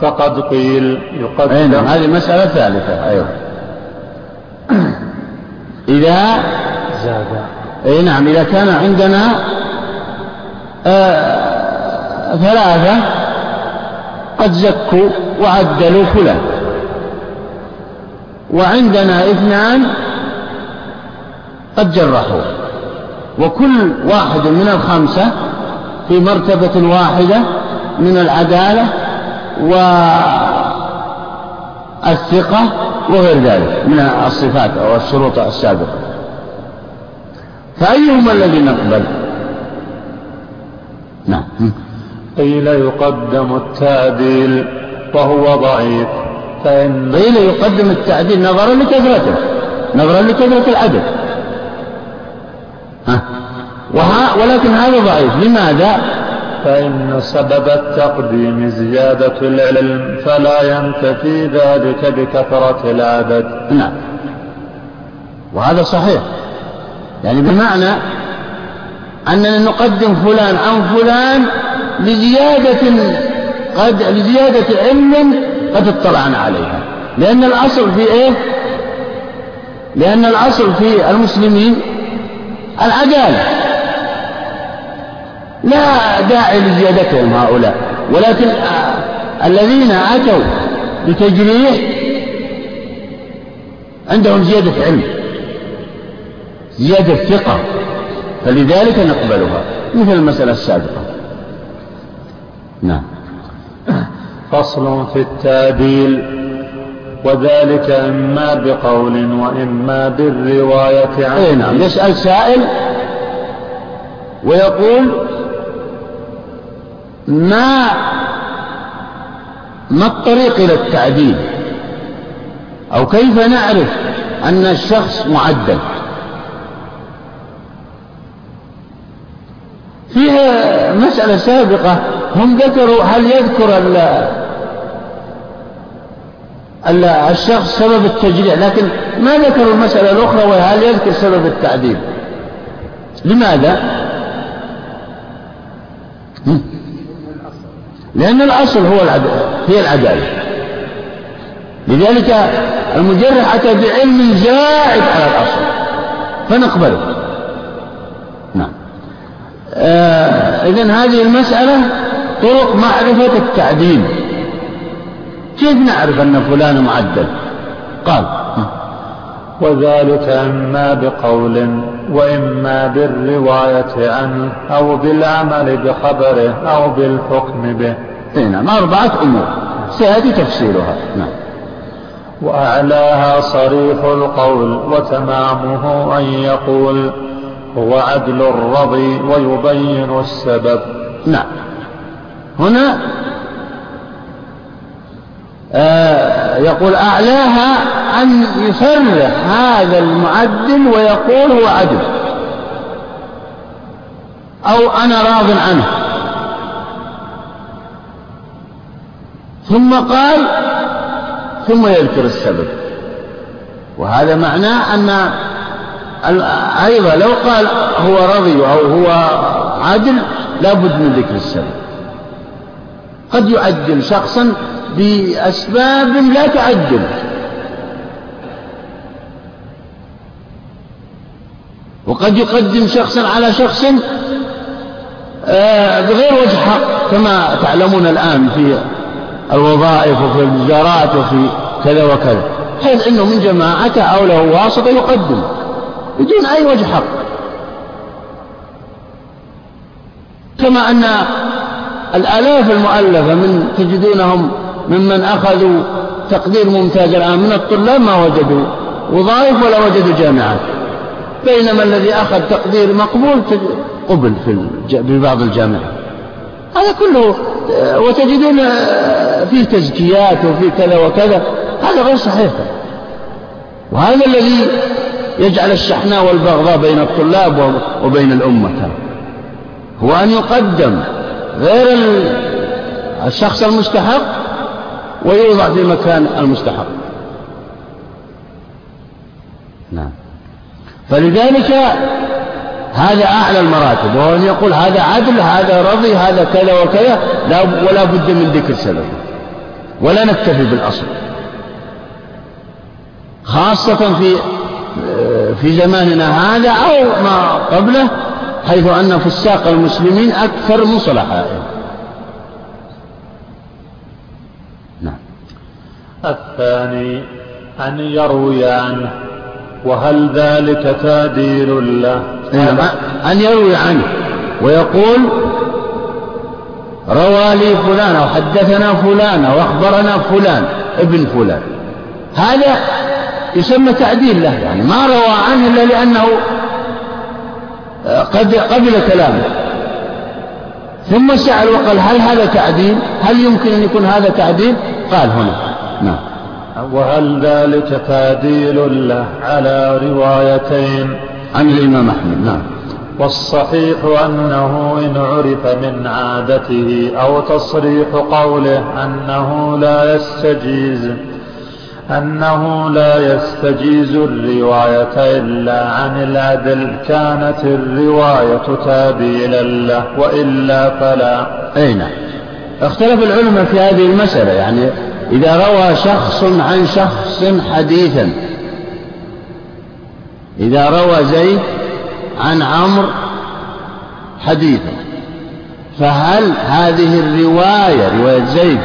فقد قيل يقدم نعم هذه مسألة ثالثة أيوه. إذا زاد. أي نعم إذا كان عندنا آه ثلاثة قد زكوا وعدلوا فلان. وعندنا اثنان قد جرحوا وكل واحد من الخمسة في مرتبة واحدة من العدالة والثقة وغير ذلك من الصفات أو الشروط السابقة. فأيهما الذي نقبل؟ نعم. قيل يقدم التعديل وهو ضعيف فإن قيل يقدم التعديل نظرا لكثرته نظرا لكثرة العدد. ها؟ وها ولكن هذا ضعيف. لماذا؟ فإن سبب التقديم زيادة العلم فلا ينتفي ذلك بكثرة العدد. نعم. وهذا صحيح. يعني بمعنى أننا نقدم فلان عن فلان لزيادة قد لزيادة علم قد اطلعنا عليها. لأن الأصل في إيه؟ لأن الأصل في المسلمين العدالة. لا داعي لزيادتهم هؤلاء ولكن الذين أتوا بتجريح عندهم زيادة علم زيادة ثقة فلذلك نقبلها مثل المسألة السابقة. نعم. فصل في التعديل وذلك إما بقول وإما بالرواية عنه نعم يسأل سائل ويقول ما ما الطريق إلى التعديل؟ أو كيف نعرف أن الشخص معدل؟ فيها مسألة سابقة هم ذكروا هل يذكر الشخص سبب التجريع لكن ما ذكروا المسألة الأخرى وهي هل يذكر سبب التعديل؟ لماذا؟ لأن الأصل هو العدالة هي العدالة. لذلك المجرح أتى بعلم زائد على الأصل. فنقبله. نعم. آه إذن هذه المسألة طرق معرفة التعديل. كيف نعرف أن فلان معدل؟ قال. وذلك إما بقول وإما بالرواية عنه أو بالعمل بخبره أو بالحكم به. نعم أربعة أمور. سيأتي تفسيرها نعم. وأعلاها صريح القول وتمامه أن يقول هو عدل الرضي ويبين السبب. نعم. هنا يقول أعلاها أن يصرح هذا المعدل ويقول هو عدل. أو أنا راض عنه. ثم قال ثم يذكر السبب. وهذا معناه أن أيضا لو قال هو رضي أو هو عدل لابد من ذكر السبب. قد يعدل شخصا بأسباب لا تعدل وقد يقدم شخصا على شخص آه، بغير وجه حق كما تعلمون الآن في الوظائف وفي الوزارات وفي كذا وكذا. حيث أنه من جماعته أو له واسطة يقدم بدون أي وجه حق. كما أن الآلاف المؤلفة من تجدونهم ممن أخذوا تقدير ممتاز الآن من الطلاب ما وجدوا وظائف ولا وجدوا جامعات. بينما الذي أخذ تقدير مقبول قبل في بعض الجامعات. هذا كله وتجدون فيه تزكيات وفيه كذا وكذا. هذا غير صحيح. وهذا الذي يجعل الشحناء والبغضاء بين الطلاب وبين الأمة. هو أن يقدم غير الشخص المستحق ويوضع في مكان المستحق نعم. فلذلك هذا أعلى المراتب وهو يقول هذا عدل هذا رضي هذا كذا وكذا لا ولا بد من ذكر سببه ولا نكتفي بالأصل. خاصة في في زماننا هذا أو ما قبله حيث أن فساق المسلمين أكثر من الثاني أن يروي عنه وهل ذلك تعديل له؟ أن يروي عنه ويقول روى لي فلان أو حدثنا فلان أو أخبرنا فلان ابن فلان. هذا يسمى تعديل له يعني ما روى عنه إلا لأنه قد قبل كلامه. ثم سأل وقال هل هذا تعديل؟ هل يمكن أن يكون هذا تعديل؟ قال هنا. نعم. وهل ذلك تعديل له على روايتين؟ عن الإمام أحمد نعم. والصحيح أنه إن عرف من عادته أو تصريح قوله أنه لا يستجيز أنه لا يستجيز الرواية إلا عن العدل كانت الرواية تابيلا له وإلا فلا. أي نعم. اختلف العلماء في هذه المسألة يعني إذا روى شخص عن شخص حديثا إذا روى زيد عن عمرو حديثا فهل هذه الرواية رواية زيد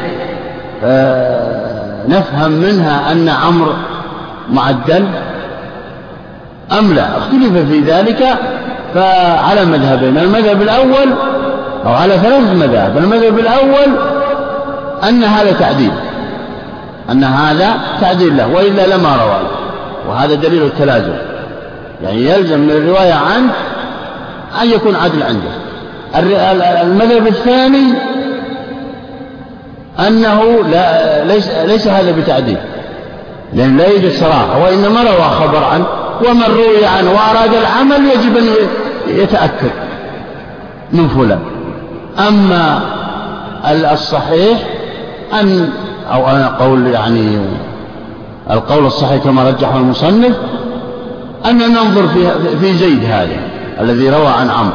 آه نفهم منها أن عمرو معدل؟ أم لا؟ اختلف في ذلك فعلى مذهبين المذهب الأول أو على ثلاثة مذاهب المذهب الأول أن هذا تعديل. أن هذا تعديل له وإلا لما روى وهذا دليل التلازم. يعني يلزم من الرواية عنه أن يكون عدل عنده. المذهب الثاني أنه لا ليس, ليس هذا بتعديل لأن لا يوجد صراحة وإنما روى خبر عنه ومن روي عنه وأراد العمل يجب أن يتأكد من فلان. أما الصحيح أن أو أنا قول يعني القول الصحيح كما رجحه المصنف أن ننظر في في زيد هذا الذي روى عن عمرو.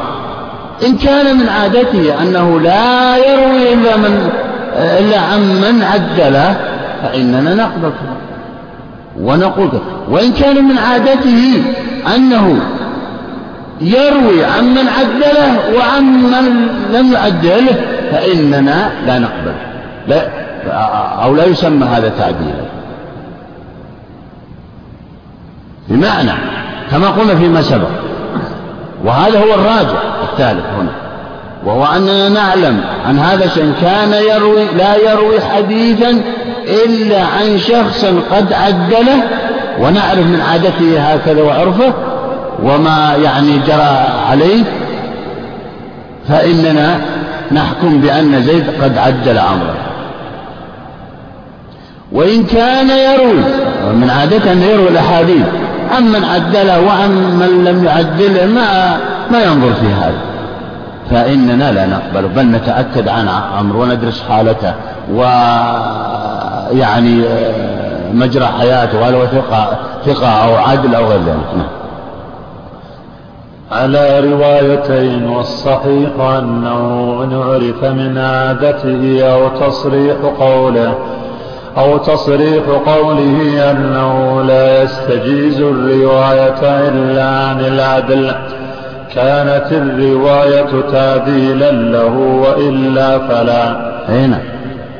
إن كان من عادته أنه لا يروي إلا من إلا عن من عدله فإننا نقبل. ونقول وإن كان من عادته أنه يروي عن من عدله وعن من لم يعدله فإننا لا نقبل. لا أو لا يسمى هذا تعديلا بمعنى كما قلنا فيما سبق وهذا هو الراجع الثالث هنا وهو أننا نعلم عن هذا الشيء كان يروي لا يروي حديثا إلا عن شخص قد عدله ونعرف من عادته هكذا وعرفه وما يعني جرى عليه فإننا نحكم بأن زيد قد عدل عمرو وإن كان يروي من عادته أن يروي الأحاديث عمن عدله وعمن لم يعدله ما ما ينظر في هذا. فإننا لا نقبل بل نتأكد عن عمرو وندرس حالته ويعني آه، مجرى حياته هل هو ثقة, ثقة أو عدل أو غير ذلك. نعم. على روايتين والصحيح أنه إن عرف من عادته أو تصريح قوله أو تصريح قوله أنه لا يستجيز الرواية إلا عن العدل. كانت الرواية تعديلا له وإلا فلا. هنا.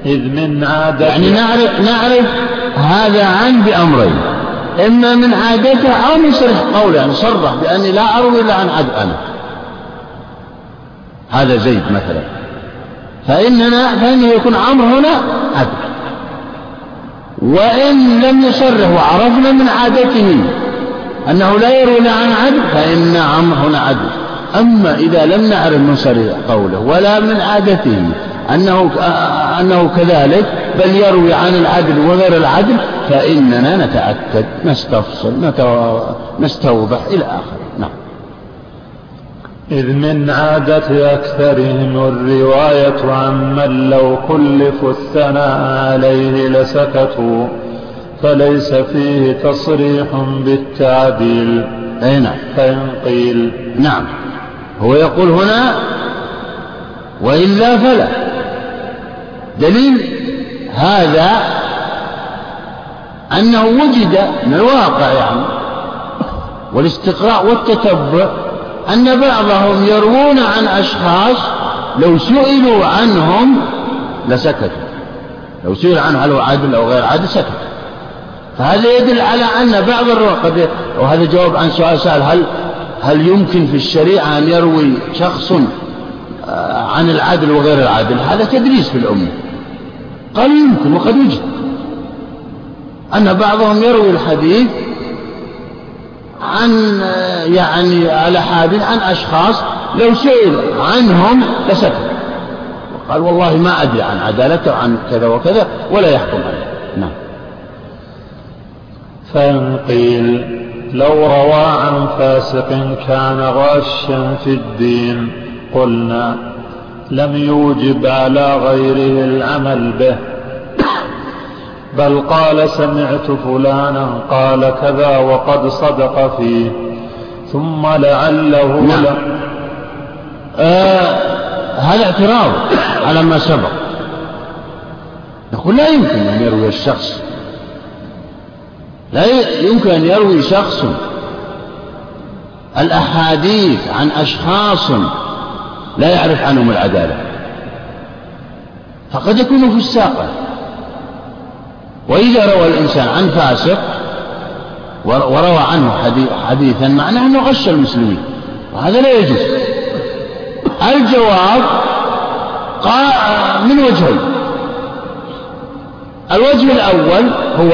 إذ من عادة يعني نعرف, نعرف هذا عن بأمرين. إما من عادته أو من صرح قوله يعني صرح بأني لا أروي إلا عن عدل. أنا. هذا زيد مثلا. فإننا فإنه يكون عمرو هنا عدل. وإن لم يصرح وعرفنا من عادته أنه لا يروي عن عدل فإن عمرو هنا عدل. أما إذا لم نعرف من صريح قوله ولا من عادته أنه أنه كذلك بل يروي عن العدل وغير العدل فإننا نتأكد نستفصل نستوضح إلى آخره. نعم. إذ من عادة أكثرهم الرواية عمن لو كلفوا الثناء عليه لسكتوا فليس فيه تصريح بالتعديل. أي نعم. فإن قيل. نعم. هو يقول هنا وإلا فلا. دليل هذا أنه وجد من الواقع يعني والاستقراء والتتبع أن بعضهم يروون عن أشخاص لو سئلوا عنهم لسكتوا. لو سئل عنه هل هو عادل أو غير عادل سكت فهذا يدل على أن بعض الرواة قد وهذا جواب عن سؤال سأل هل هل يمكن في الشريعة أن يروي شخص آه، عن العدل وغير العدل هذا تدريس في الأمة. قال يمكن وقد وجد. أن بعضهم يروي الحديث عن يعني على حادث عن أشخاص لو سئل عنهم لسكت. وقال والله ما أدري عن عدالته عن كذا وكذا ولا يحكم عليه. نعم. فإن قيل لو روى عن فاسق كان غاشا في الدين قلنا لم يوجب على غيره العمل به. بل قال سمعت فلانا قال كذا وقد صدق فيه. ثم لعله نعم. آه هذا اعتراض على ما سبق. نقول لا يمكن أن يروي الشخص. لا يمكن أن يروي شخص الأحاديث عن أشخاص لا يعرف عنهم العدالة. فقد يكون فساقا وإذا روى الإنسان عن فاسق وروى عنه حديثا معناه أنه غش المسلمين. وهذا لا يجوز. الجواب من وجهين. الوجه الأول هو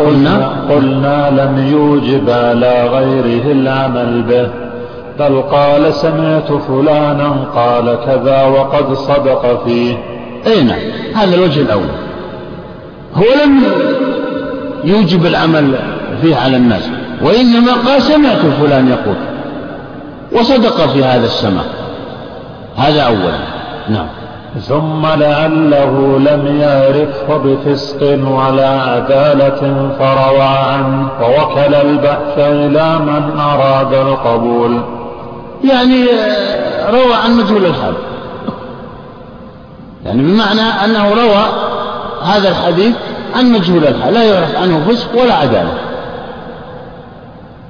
قلنا قلنا لم يوجب على غيره العمل به. بل قال سمعت فلانا قال كذا وقد صدق فيه. أي نعم. هذا الوجه الأول. هو لم يوجب العمل فيه على الناس وإنما قال سمعت فلان يقول وصدق في هذا السماع. هذا أولا. نعم. ثم لعله لم يعرفه بفسق ولا عدالة فروى عنه ووكل البحث إلى من أراد القبول. يعني روى عن مجهول الحال. يعني بمعنى أنه روى هذا الحديث عن مجهول الحال لا يعرف عنه فسق ولا عدالة.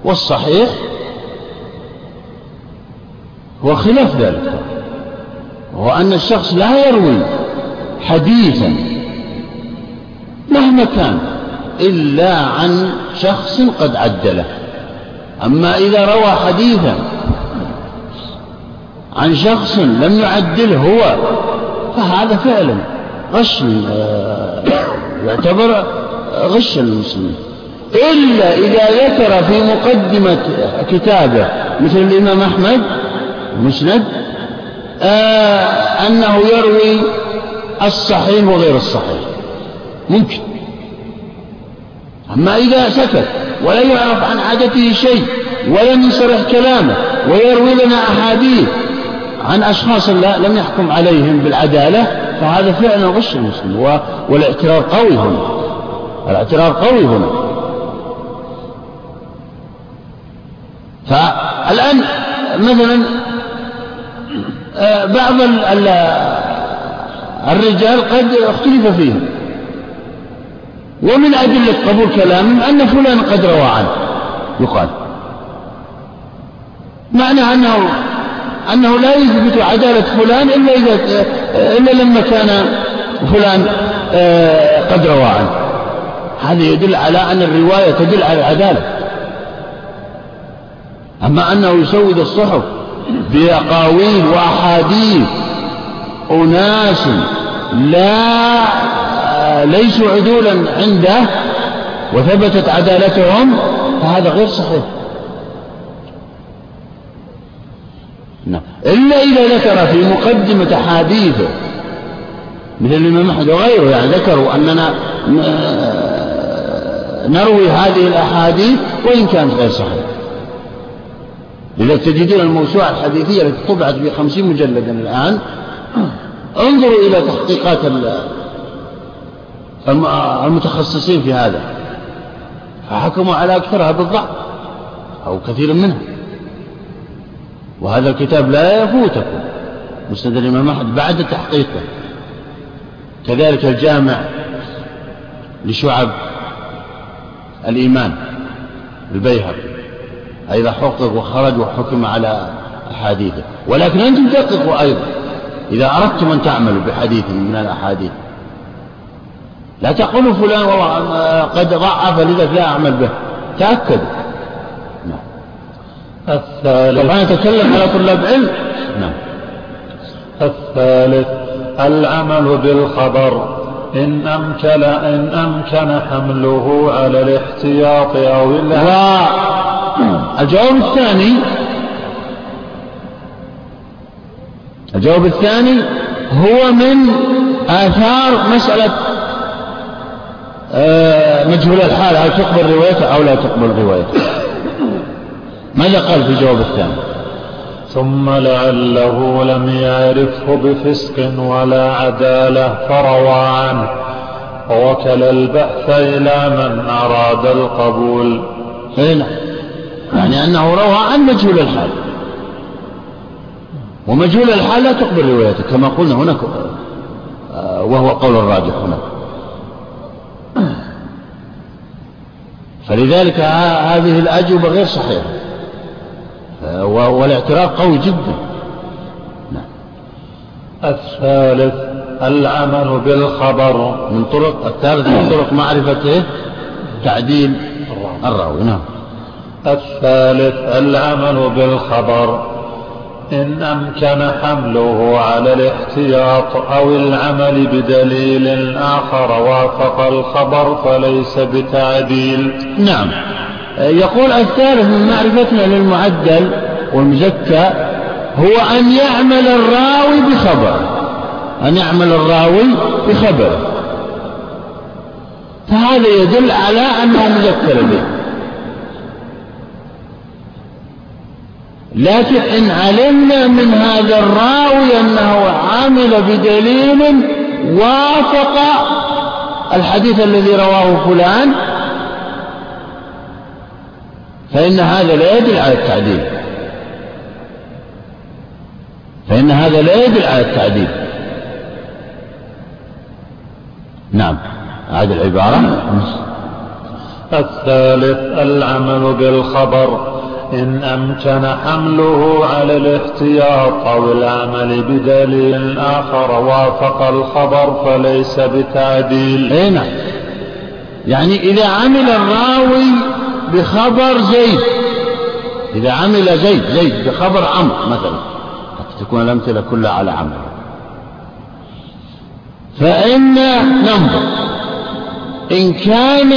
والصحيح هو خلاف ذلك وهو أن الشخص لا يروي حديثا مهما كان إلا عن شخص قد عدله. أما إذا روى حديثا عن شخص لم يعدله هو فهذا فعلا غش يعتبر غش المسلمين. إلا إذا ذكر في مقدمة كتابه مثل الإمام أحمد مسند آه أنه يروي الصحيح وغير الصحيح. ممكن. أما إذا سكت ولا يعرف عن عادته شيء ولم يصرح كلامه ويروي لنا أحاديث عن أشخاص لا لم يحكم عليهم بالعدالة فهذا فعلا غش المسلم والاعتراض قوي هنا. الاعتراض قوي هنا. فالآن مثلا آه، بعض الرجال قد اختلف فيهم. ومن أدلة قبول كلامهم أن فلان قد روى عنه. يقال. معنى أنه أنه لا يثبت عدالة فلان إلا إذا إلا لما كان فلان آه، قد روى عنه. هذا يدل على أن الرواية تدل على العدالة. أما أنه يسود الصحف بأقاويل وأحاديث أناس لا آه، ليسوا عدولا عنده وثبتت عدالتهم فهذا غير صحيح. نعم. إلا إذا ذكر في مقدمة أحاديثه مثل الإمام أحمد وغيره يعني ذكروا أننا نروي هذه الأحاديث وإن كانت غير صحيحة. لذلك تجدون الموسوعة الحديثية التي طبعت في خمسين مجلدا الآن انظروا إلى تحقيقات المتخصصين في هذا. فحكموا على أكثرها بالضعف أو كثير منها. وهذا الكتاب لا يفوتكم. مسند الإمام أحمد بعد تحقيقه. كذلك الجامع لشعب الإيمان البيهقي. أيضا حقق وخرج وحكم على أحاديثه. ولكن أنتم دققوا أيضا. إذا أردتم أن تعملوا بحديث من الأحاديث. لا تقولوا فلان قد ضعف لذلك لا أعمل به. تأكدوا. الثالث. طبعا نتكلم على طلاب علم. نعم. الثالث العمل بالخبر. إن أمكن إن أمكن حمله على الاحتياط أو الجواب الثاني الجواب الثاني هو من آثار مسألة آه، مجهول الحال. هل تقبل روايته أو لا تقبل روايته؟ ماذا قال في الجواب الثاني؟ ثم لعله لم يعرفه بفسق ولا عدالة فروى عنه ووكل البحث إلى من أراد القبول. هنا يعني أنه روى عن مجهول الحال. ومجهول الحال لا تقبل روايته كما قلنا هناك آه، وهو قول الراجح هناك. فلذلك هذه الأجوبة غير صحيحة. والاعتراف قوي جدا. نعم. الثالث العمل بالخبر. من طرق الثالث من طرق معرفة تعديل الراوي. نعم. الثالث العمل بالخبر. إن أمكن حمله على الاحتياط أو العمل بدليل آخر وافق الخبر فليس بتعديل. نعم. يقول الثالث من معرفتنا للمعدل والمزكى هو أن يعمل الراوي بخبر. أن يعمل الراوي بخبره فهذا يدل على أنه مذكر به. لكن إن علمنا من هذا الراوي أنه عمل بدليل وافق الحديث الذي رواه فلان فإن هذا لا يدل على التعديل. فإن هذا لا يدل على التعديل. نعم. هذه العبارة. الثالث العمل بالخبر. إن أمكن حمله على الاحتياط أو العمل بدليل آخر وافق الخبر فليس بتعديل. أي نعم. يعني إذا عمل الراوي بخبر زيد. إذا عمل زيد زيد بخبر عمرو مثلا. تكون الأمثلة كلها على عمل فإن ننظر إن كان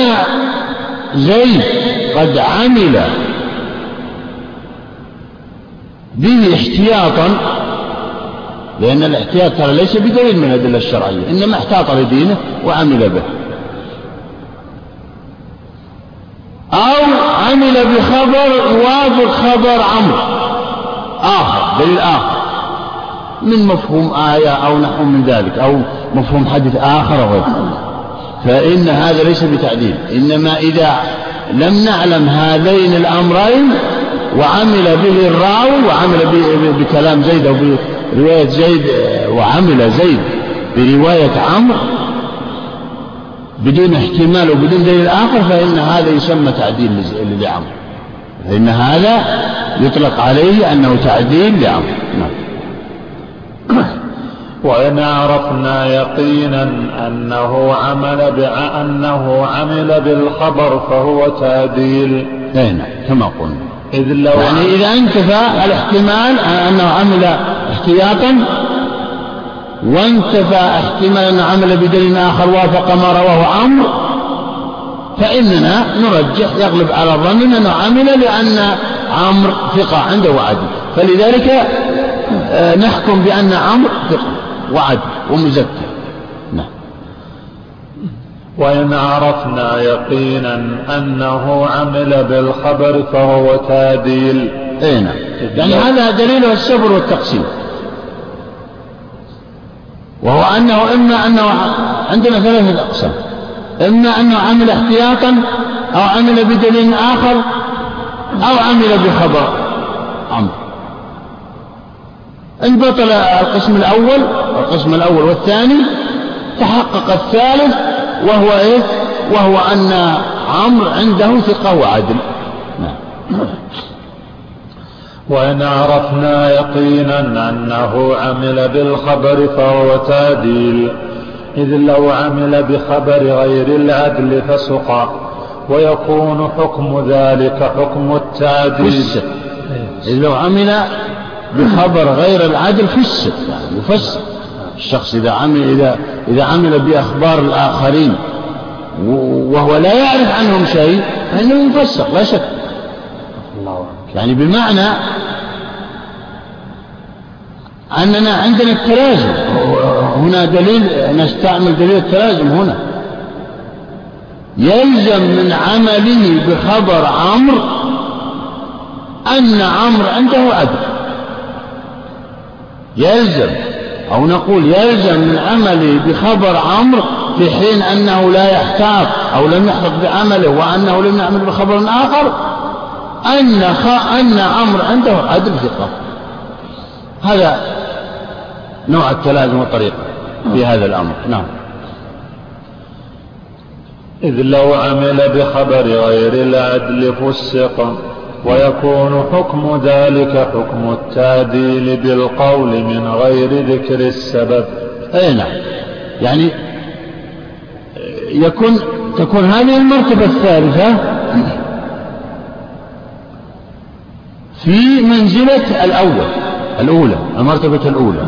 زيد قد عمل به احتياطا لأن الاحتياط ترى ليس بدليل من الأدلة الشرعية إنما احتاط لدينه وعمل به. أو عمل بخبر يوافق خبر عمرو. آخر دليل آخر. من مفهوم آية أو نحو من ذلك أو مفهوم حديث آخر أو غير. فإن هذا ليس بتعديل إنما إذا لم نعلم هذين الأمرين وعمل به الراوي وعمل بكلام زيد أو برواية زيد وعمل زيد برواية عمرو بدون احتمال وبدون دليل آخر فإن هذا يسمى تعديل لعمرو فإن هذا يطلق عليه أنه تعديل لعمرو نعم. وإن عرفنا يقينا أنه عمل بأنه عمل بالخبر فهو تعديل. أي نعم كما قلنا. إذ لو يعني إذا انتفى الاحتمال أنه عمل احتياطا وانتفى احتمال أنه عمل بدليل آخر وافق ما رواه عمرو فإننا نرجح يغلب على الظن أنه عمل لأن عمرو ثقة عنده وعدل فلذلك آه، نحكم بأن عمرو ثقة وعدل ومزكى. نعم. وإن عرفنا يقينا أنه عمل بالخبر فهو تعديل اي نعم. يعني هذا دليل الصبر والتقسيم. وهو أنه إما أنه عندنا ثلاثة أقسام. إما أنه عمل احتياطا أو عمل بدليل آخر أو عمل بخبر. عمرو إن بطل القسم الأول القسم الأول والثاني تحقق الثالث وهو إيه؟ وهو أن عمرو عنده ثقة وعدل. نعم. وإن عرفنا يقينا أنه عمل بالخبر فهو تعديل. إذ لو عمل بخبر غير العدل فسقى ويكون حكم ذلك حكم التعديل. إذ لو عمل بخبر غير العدل فسق يعني يفسق الشخص إذا عمل إذا إذا عمل بأخبار الآخرين وهو لا يعرف عنهم شيء فإنه يفسق لا شك. يعني بمعنى أننا عندنا التلازم هنا دليل نستعمل دليل التلازم هنا. يلزم من عمله بخبر عمرو أن عمرو عنده عدل يلزم أو نقول يلزم من عمله بخبر عمرو في حين أنه لا يحتاط أو لم يحتط بعمله وأنه لم يعمل بخبر آخر. أن أن عمرو عنده عدل ثقة. هذا نوع التلازم والطريقة في هذا الأمر. نعم. إذ لو عمل بخبر غير العدل فسق ويكون حكم ذلك حكم التعديل بالقول من غير ذكر السبب. أي نعم. يعني يكون تكون هذه المرتبة الثالثة في منزلة الأول الأولى المرتبة الأولى.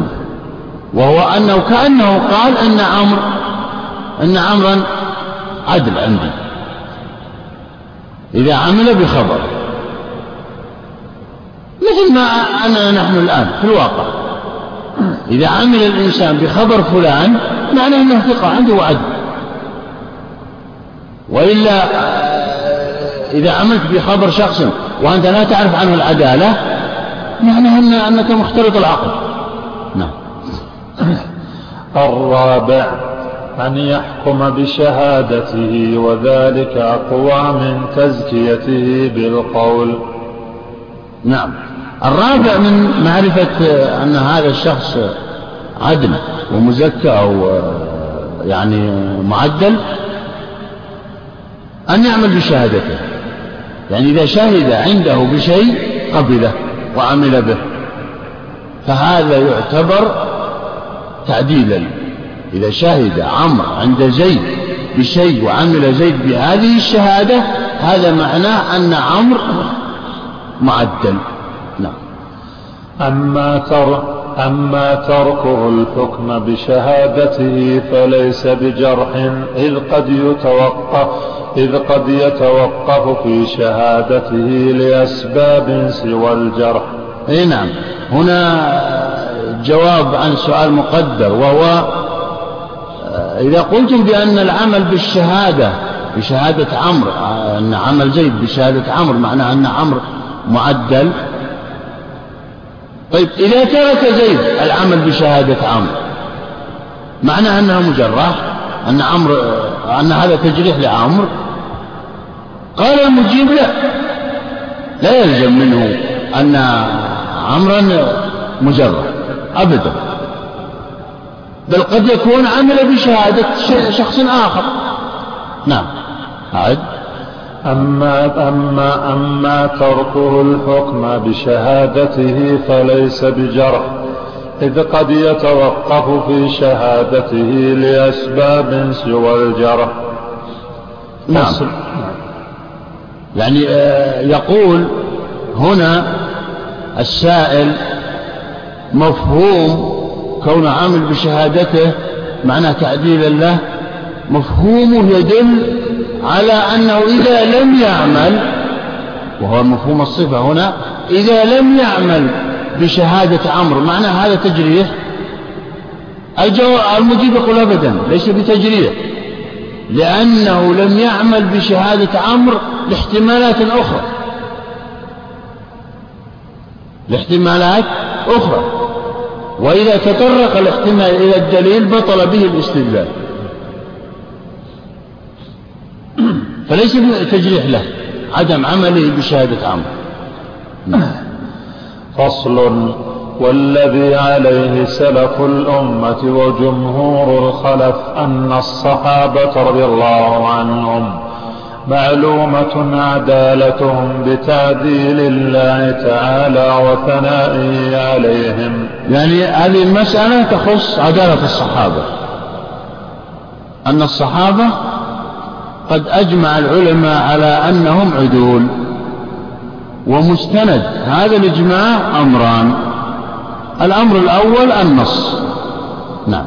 وهو أنه كأنه قال أن عمرو أن عمرا عدل عندي. إذا عمل بخبر. مثل ما أننا نحن الآن في الواقع. إذا عمل الإنسان بخبر فلان معناه أنه ثقة عنده وعدل وإلا إذا عملت بخبر شخص وأنت لا تعرف عنه العدالة معناه أنك مختلط العقل. نعم. الرابع أن يحكم بشهادته وذلك أقوى من تزكيته بالقول. نعم. الرابع من معرفة أن هذا الشخص عدل ومزكى أو يعني معدل أن يعمل بشهادته. يعني إذا شهد عنده بشيء قبله وعمل به. فهذا يعتبر تعديلا. إذا شهد عمرو عند زيد بشيء وعمل زيد بهذه الشهادة هذا معناه أن عمرو معدل. نعم. أما تر أما تركه الحكم بشهادته فليس بجرح إذ قد يتوقف. إذ قد يتوقف في شهادته لأسباب سوى الجرح. أي نعم. هنا جواب عن سؤال مقدر وهو إذا قلتم بأن العمل بالشهادة بشهادة عمرو أن عمل زيد بشهادة عمرو معناه أن عمرو معدل. طيب إذا ترك زيد العمل بشهادة عمرو معناه أنه مجرح أن عمرو أن هذا تجريح لعمرو. قال المجيب لا. لا يلزم منه أن عمرا مجرح أبدا. بل قد يكون عمل بشهادة شخص آخر. نعم. أعد. أما, أما, أما تركه الحكم بشهادته فليس بجرح إذ قد يتوقف في شهادته لأسباب سوى الجرح. نعم. يعني آه، يقول هنا السائل مفهوم كون عامل بشهادته معناه تعديل له مفهومه يدل على أنه إذا لم يعمل وهو مفهوم الصفة هنا إذا لم يعمل بشهادة عمرو معنى هذا تجريح. الجواب المجيب يقول أبدا ليس بتجريح. لأنه لم يعمل بشهادة عمرو لاحتمالات أخرى. لاحتمالات أخرى. وإذا تطرق الاحتمال إلى الدليل بطل به الاستدلال. فليس تجريح له عدم عمله بشهادة عمرو فصل والذي عليه سلف الأمة وجمهور الخلف أن الصحابة رضي الله عنهم معلومة عدالتهم بتعديل الله تعالى وثنائه عليهم. يعني هذه المسألة تخص عدالة الصحابة. أن الصحابة قد أجمع العلماء على أنهم عدول ومستند. هذا الإجماع أمران. الأمر الأول النص. نعم.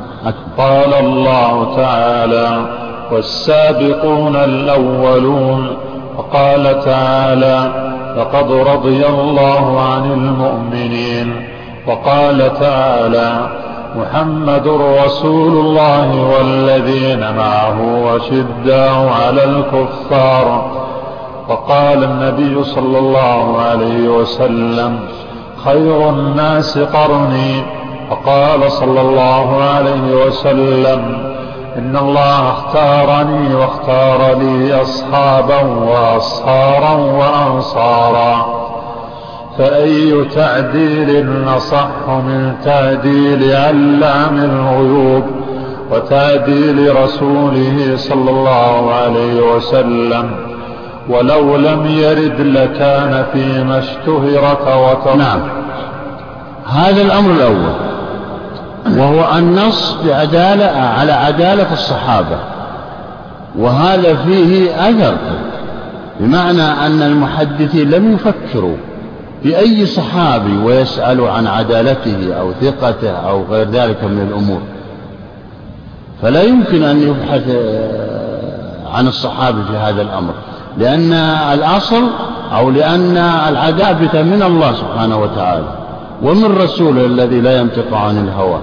قال الله تعالى والسابقون الأولون. وقال تعالى لقد رضي الله عن المؤمنين. وقال تعالى محمد رسول الله والذين معه وشداء على الكفار. وقال النبي صلى الله عليه وسلم خير الناس قرني. وقال صلى الله عليه وسلم إن الله اختارني واختار لي أصحابا وأصهارا وأنصارا. فأي تعديل نصح من تعديل علام الغيوب وتعديل رسوله صلى الله عليه وسلم. ولو لم يرد لكان فيما اشتهرت وتر نعم. هذا الأمر الأول. وهو النص بعدالة على عدالة الصحابة. وهذا فيه أثر بمعنى أن المحدثين لم يفكروا بأي صحابي ويسأل عن عدالته أو ثقته أو غير ذلك من الأمور. فلا يمكن أن يبحث عن الصحابي في هذا الأمر. لأن الأصل أو لأن العدالة من الله سبحانه وتعالى ومن رسوله الذي لا ينطق عن الهوى.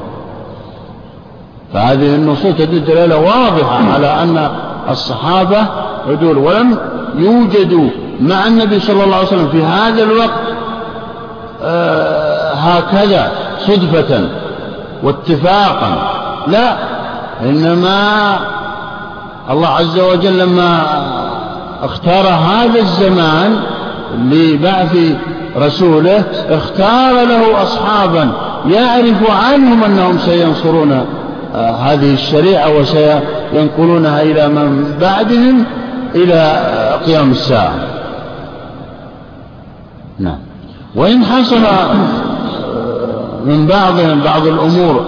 فهذه النصوص تدل دلالة واضحة على أن الصحابة عدول ولم يوجدوا مع النبي صلى الله عليه وسلم في هذا الوقت آه هكذا صدفة واتفاقا. لا إنما الله عز وجل لما اختار هذا الزمان لبعث رسوله اختار له أصحابا يعرف عنهم أنهم سينصرون آه هذه الشريعة وسينقلونها إلى من بعدهم؟ إلى آه قيام الساعة. نعم. وإن حصل من بعضهم بعض الأمور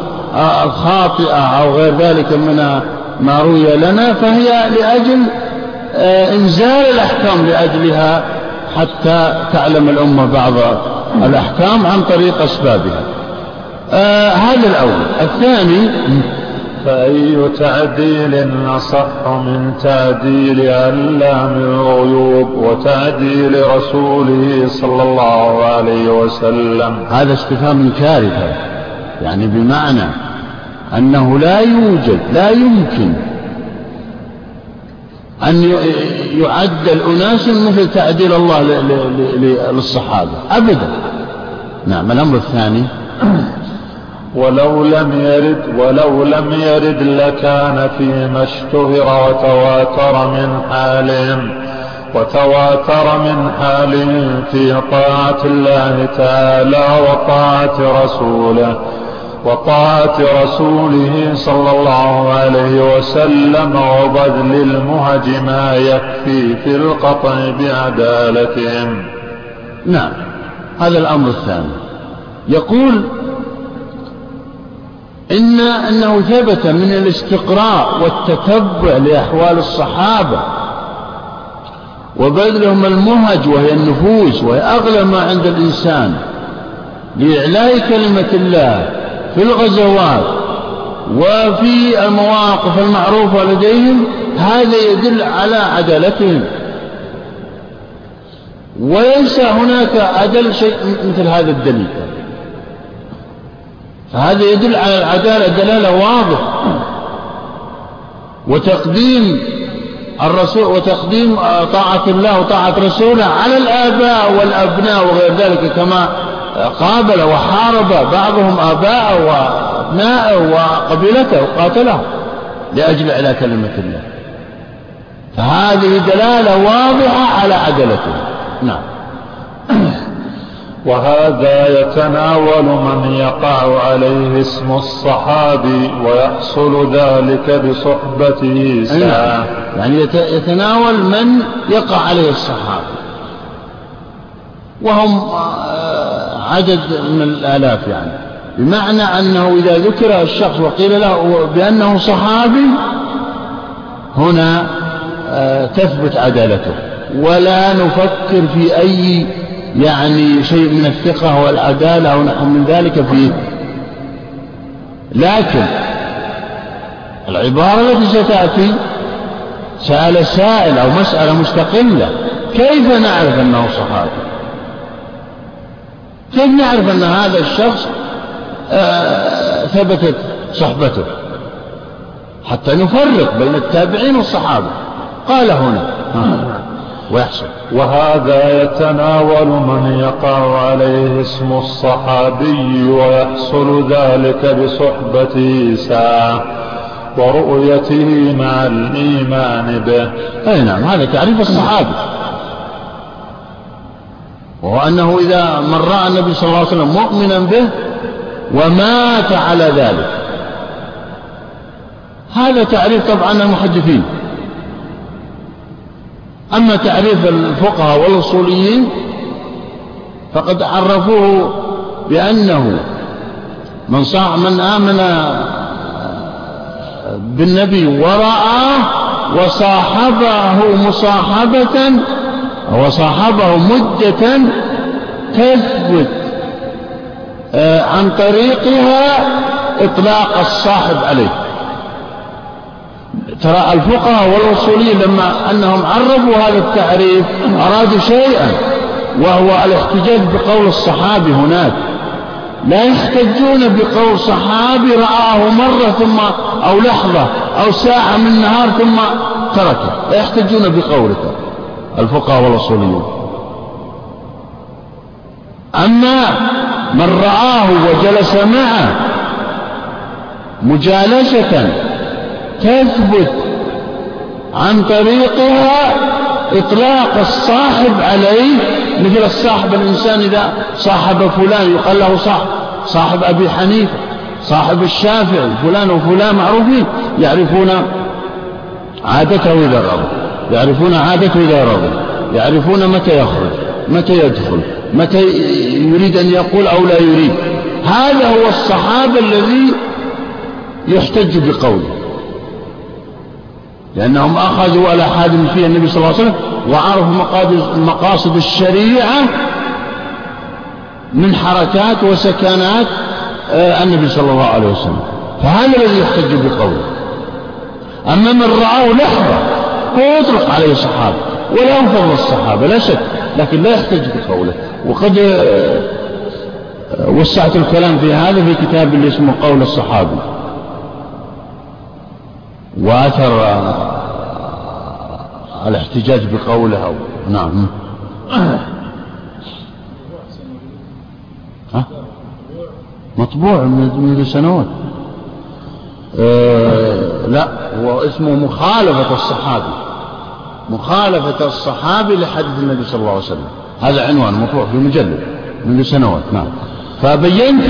الخاطئة أو غير ذلك من ما روي لنا فهي لأجل آه، إنزال الأحكام لأجلها حتى تعلم الأمة بعض الأحكام عن طريق أسبابها. آه هذا الأول. الثاني فأي تعديل أصح من تعديل علام الغيوب وتعديل رسوله صلى الله عليه وسلم. هذا استفهام كارثة يعني بمعنى أنه لا يوجد لا يمكن أن يعدل أناس مثل تعديل الله للصحابة. أبدا. نعم الأمر الثاني. ولو لم يرد ولو لم يرد لكان فيما اشتهر وتواتر من حالهم. وتواتر من حالهم في طاعة الله تعالى وطاعة رسوله. وطاعة رسوله صلى الله عليه وسلم وبذل المهج ما يكفي في القطع بعدالتهم. نعم هذا الأمر الثاني. يقول إن أنه ثبت من الاستقراء والتتبع لأحوال الصحابة وبذلهم المهج وهي النفوس وهي أغلى ما عند الإنسان لإعلاء كلمة الله في الغزوات وفي المواقف المعروفة لديهم هذا يدل على عدالتهم. وليس هناك أدل شيء مثل هذا الدليل. فهذا يدل على العدالة دلالة واضحة. وتقديم الرسول وتقديم طاعة الله وطاعة رسوله على الآباء والأبناء وغير ذلك كما قابل وحارب بعضهم آباءه وأبناءه وقبيلته وقاتلهم لأجل إعلاء كلمة الله. فهذه دلالة واضحة على عدلته. نعم. وهذا يتناول من يقع عليه اسم الصحابي ويحصل ذلك بصحبته ساعة. يعني يتناول من يقع عليه الصحابي. وهم آه، عدد من الآلاف يعني. بمعنى أنه إذا ذكر الشخص وقيل له بأنه صحابي هنا آه، تثبت عدالته. ولا نفكر في أي يعني شيء من الثقة والعدالة أو نحو من ذلك فيه لكن العبارة التي ستأتي سأل سائل أو مسألة مستقلة كيف نعرف أنه صحابي؟ كيف نعرف أن هذا الشخص آه ثبتت صحبته؟ حتى نفرق بين التابعين والصحابة. قال هنا. ويحصل. وهذا يتناول من يقع عليه اسم الصحابي ويحصل ذلك بصحبته ساعة ورؤيته مع الإيمان به. أي نعم هذا تعريف الصحابي. وهو أنه إذا من رأى النبي صلى الله عليه وسلم مؤمنا به ومات على ذلك. هذا تعريف طبعا المحدثين. أما تعريف الفقهاء والأصوليين فقد عرفوه بأنه من صاع من آمن بالنبي ورآه وصاحبه مصاحبة وصاحبه مدة تثبت آه، عن طريقها إطلاق الصاحب عليه. ترى الفقهاء والأصوليين لما أنهم عرفوا هذا التعريف أرادوا شيئا وهو الاحتجاج بقول الصحابي هناك. لا يحتجون بقول صحابي رآه مرة ثم أو لحظة أو ساعة من النهار ثم تركه لا يحتجون بقولك الفقهاء والأصوليون. أما من رآه وجلس معه مجالسة تثبت عن طريقها إطلاق الصاحب عليه مثل الصاحب الإنسان إذا صاحب فلان يقال له صاحب صاحب أبي حنيفة صاحب الشافعي فلان وفلان معروفين يعرفون عادته إذا رضى يعرفون عادته إذا رضى يعرفون متى يخرج متى يدخل متى يريد أن يقول أو لا يريد. هذا هو الصحابة الذي يحتج بقوله. لأنهم أخذوا على حاد فيها النبي صلى الله عليه وسلم وعرفوا مقاصد الشريعة من حركات وسكنات آه، النبي صلى الله عليه وسلم. فهذا الذي يحتج بقوله. أما من رآه لحظة يطلق عليه صحابة ولا فضل الصحابة لا شك لكن لا يحتج بقوله. وقد آه، وسعت الكلام في هذا في كتاب اللي اسمه قول الصحابي وأثر الاحتجاج بقوله نعم. ها؟ مطبوع منذ سنوات. آه لا هو اسمه مخالفة الصحابي. مخالفة الصحابي لحديث النبي صلى الله عليه وسلم. هذا عنوان مطبوع في مجلد منذ سنوات نعم. فبينت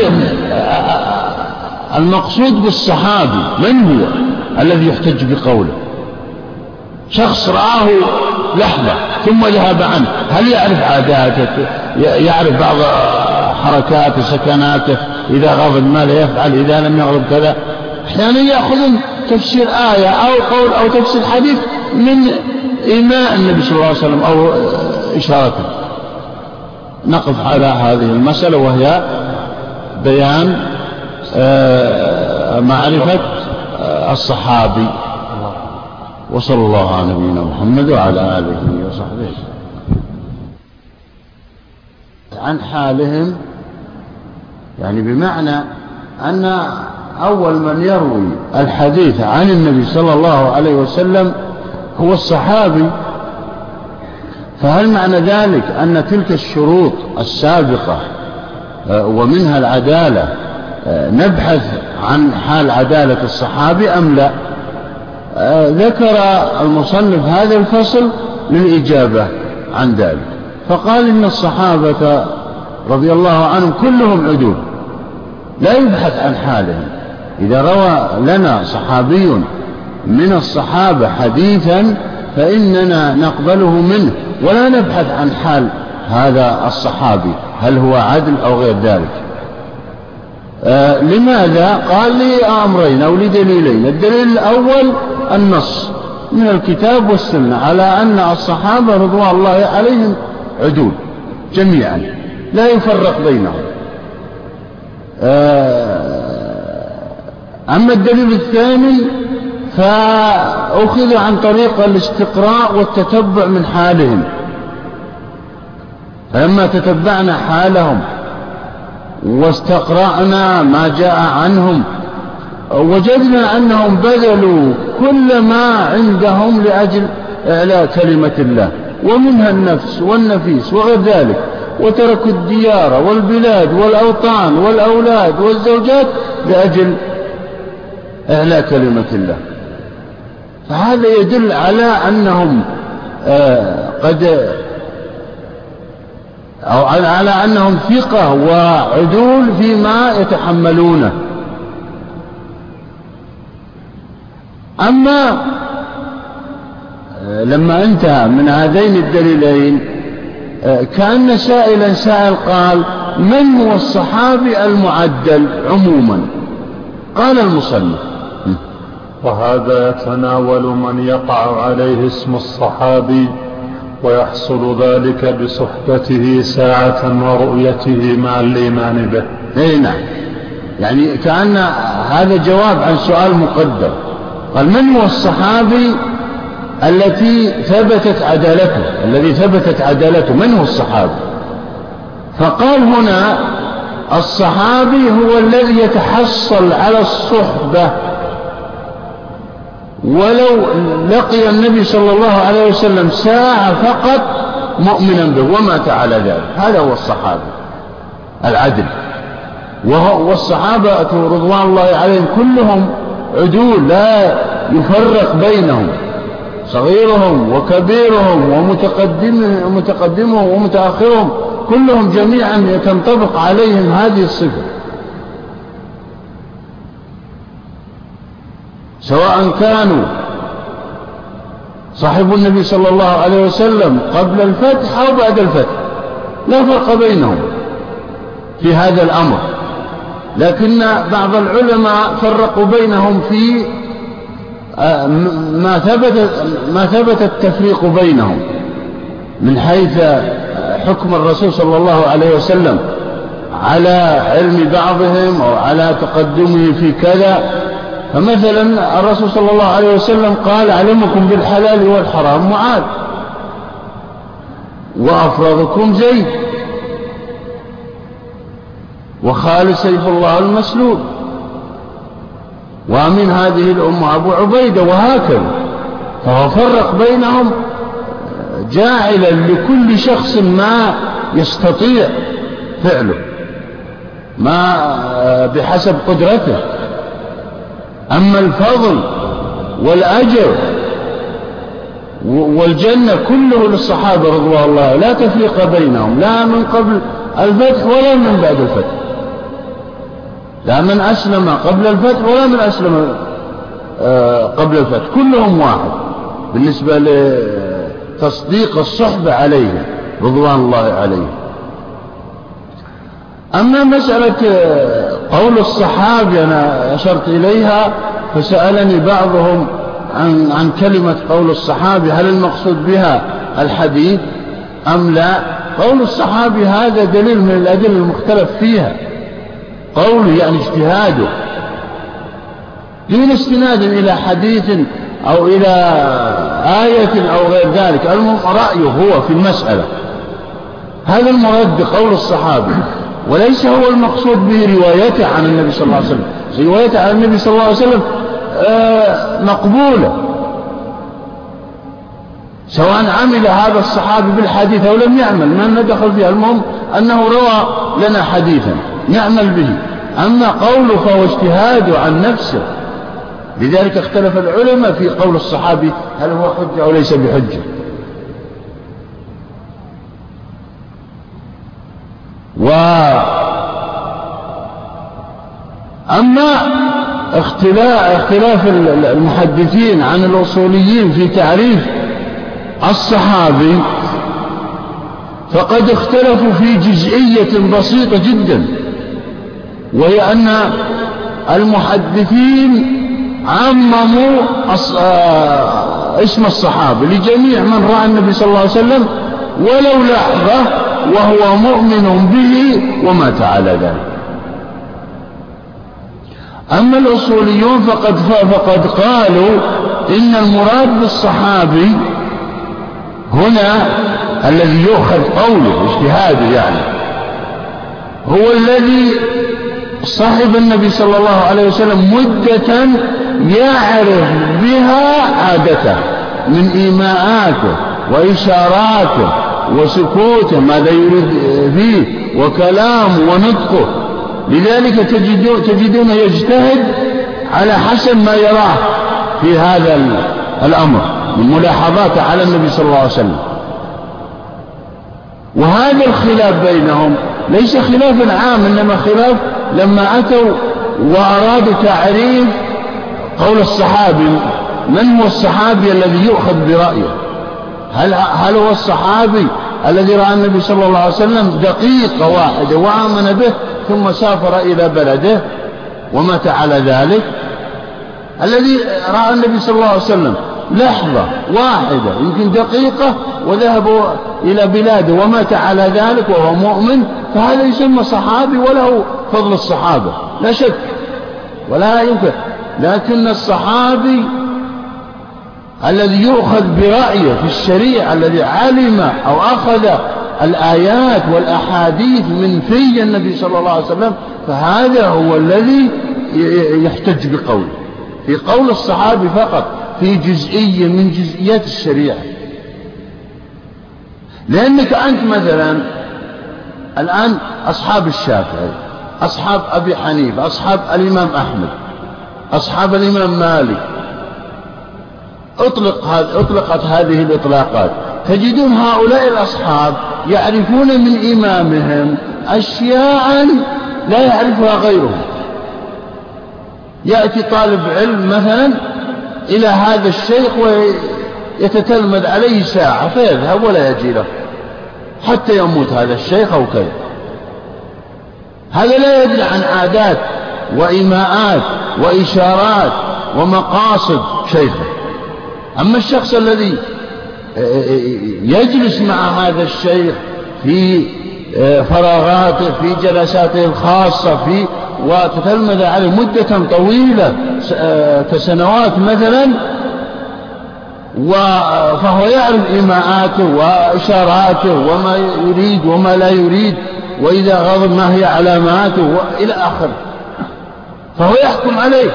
المقصود بالصحابي من هو؟ الذي يحتج بقوله. شخص رآه لحظة ثم ذهب عنه. هل يعرف عاداته؟ يعرف بعض حركاته سكناته؟ إذا غضب ماذا يفعل إذا لم يغضب كذا؟ أحيانا يأخذون تفسير آية أو قول أو تفسير حديث من إيماء النبي صلى الله عليه وسلم أو إشارته. نقف على هذه المسألة وهي بيان آه، معرفة آه، الصحابي. وصلى الله على نبينا محمد وعلى آله وصحبه. عن حالهم يعني بمعنى أن أول من يروي الحديث عن النبي صلى الله عليه وسلم هو الصحابي. فهل معنى ذلك أن تلك الشروط السابقة آه، ومنها العدالة آه، نبحث عن حال عدالة الصحابي أم لا؟ آه، ذكر المصنف هذا الفصل للإجابة عن ذلك. فقال إن الصحابة رضي الله عنهم كلهم عدول لا يبحث عن حالهم. إذا روى لنا صحابي من الصحابة حديثا فإننا نقبله منه ولا نبحث عن حال هذا الصحابي هل هو عدل أو غير ذلك. آه لماذا؟ قال لي أمرين أو لدليلين الدليل الأول النص من الكتاب والسنة على أن الصحابة رضوان الله عليهم عدول جميعا لا يفرق بينهم. آه أما الدليل الثاني فأخذ عن طريق الاستقراء والتتبع من حالهم. فلما تتبعنا حالهم واستقرأنا ما جاء عنهم وجدنا أنهم بذلوا كل ما عندهم لأجل إعلاء كلمة الله ومنها النفس والنفيس وغير ذلك وتركوا الديار والبلاد والأوطان والأولاد والزوجات لأجل إعلاء كلمة الله. فهذا يدل على أنهم آه قد أو على أنهم ثقة وعدول فيما يتحملونه. أما آه، لما انتهى من هذين الدليلين آه، كأن سائلا سائل قال من هو الصحابي المعدل عموما؟ قال المصنف. وهذا يتناول من يقع عليه اسم الصحابي ويحصل ذلك بصحبته ساعة ورؤيته مع الإيمان به. إي نعم. يعني كأن هذا جواب عن سؤال مقدر قال من هو الصحابي التي ثبتت عدالته؟ الذي ثبتت عدالته من هو الصحابي؟ فقال هنا الصحابي هو الذي يتحصل على الصحبة ولو لقي النبي صلى الله عليه وسلم ساعة فقط مؤمنا به ومات على ذلك. هذا هو الصحابة العدل. والصحابة رضوان الله عليهم كلهم عدول لا يفرق بينهم. صغيرهم وكبيرهم ومتقدمهم ومتأخرهم كلهم جميعا تنطبق عليهم هذه الصفة. سواء كانوا صاحب النبي صلى الله عليه وسلم قبل الفتح أو بعد الفتح. لا فرق بينهم في هذا الأمر. لكن بعض العلماء فرقوا بينهم في آه، ما ثبت ما ثبت التفريق بينهم من حيث حكم الرسول صلى الله عليه وسلم على علم بعضهم أو على تقدمه في كذا. فمثلا الرسول صلى الله عليه وسلم قال علمكم بالحلال والحرام معاذ. وأفرضكم زيد. وخالد سيف الله المسلول. ومن هذه الأمة أبو عبيدة وهكذا. فهو فرق بينهم جاعلا لكل شخص ما يستطيع فعله. ما بحسب قدرته. أما الفضل والأجر والجنة كله للصحابة رضوان الله لا تفريق بينهم لا من قبل الفتح ولا من بعد الفتح. لا من أسلم قبل الفتح ولا من أسلم آه، قبل الفتح كلهم واحد. بالنسبة لتصديق الصحبة عليهم رضوان الله عليهم. أما مسألة آه، قول الصحابي أنا أشرت إليها فسألني بعضهم عن, عن كلمة قول الصحابي هل المقصود بها الحديث أم لا؟ قول الصحابي هذا دليل من الأدلة المختلف فيها. قوله يعني اجتهاده. دون استناد إلى حديث أو إلى آية أو غير ذلك المهم رأيه هو في المسألة. هذا المراد بقول الصحابي. وليس هو المقصود به روايته عن النبي صلى الله عليه وسلم. روايته عن النبي صلى الله عليه وسلم آه، مقبولة. سواء عمل هذا الصحابي بالحديث أو لم يعمل ما ندخل فيها؟ المهم أنه روى لنا حديثا نعمل به. أما قوله فهو اجتهاد عن نفسه. لذلك اختلف العلماء في قول الصحابي هل هو حجة أو ليس بحجة. أما اختلاف, اختلاف المحدثين عن الأصوليين في تعريف الصحابي فقد اختلفوا في جزئية بسيطة جدا وهي أن المحدثين عمموا آه، اسم الصحابة لجميع من رأى النبي صلى الله عليه وسلم ولو لحظة وهو مؤمن به ومات على ذلك. أما الأصوليون فقد, فقد قالوا إن المراد بالصحابي هنا الذي يؤخذ قوله اجتهاده يعني هو الذي صاحب النبي صلى الله عليه وسلم مدة يعرف بها عادته من إيماءاته وإشاراته وسكوته ماذا يريد فيه وكلامه ونطقه. لذلك تجدون, يجتهد على حسب ما يراه في هذا الأمر من ملاحظاته على النبي صلى الله عليه وسلم. وهذا الخلاف بينهم ليس خلافا عام إنما خلاف لما أتوا وأرادوا تعريف قول الصحابي من هو الصحابي الذي يؤخذ برأيه؟ هل, هل هو الصحابي الذي رأى النبي صلى الله عليه وسلم دقيقة واحدة وآمن به ثم سافر إلى بلده ومات على ذلك؟ الذي رأى النبي صلى الله عليه وسلم لحظة واحدة يمكن دقيقة وذهبوا إلى بلاده ومات على ذلك وهو مؤمن فهذا يسمى صحابي وله فضل الصحابة لا شك ولا يمكن لكن الصحابي الذي يؤخذ برأيه في الشريعة الذي علم أو أخذ الآيات والأحاديث من في النبي صلى الله عليه وسلم فهذا هو الذي يحتج بقوله. في قول الصحابي فقط في جزئية من جزئيات الشريعة. لأنك أنت مثلا الآن أصحاب الشافعي أصحاب أبي حنيفة أصحاب الإمام أحمد أصحاب الإمام مالك أطلق أطلقت هذه الإطلاقات. تجدون هؤلاء الأصحاب يعرفون من إمامهم أشياء لا يعرفها غيرهم. يأتي طالب علم مثلا إلى هذا الشيخ ويتتلمذ عليه ساعة فيذهب ولا يجي له. حتى يموت هذا الشيخ أو كذا. هذا لا يدري عن عادات وإيماءات وإشارات ومقاصد شيخه. أما الشخص الذي يجلس مع هذا الشيخ في آه، فراغاته في جلساته الخاصة في وتتلمذ عليه مدة طويلة آه، كسنوات مثلا فهو يعرف إيماءاته وإشاراته وما يريد وما لا يريد وإذا غضب ما هي علاماته وإلى آخره. فهو يحكم عليه.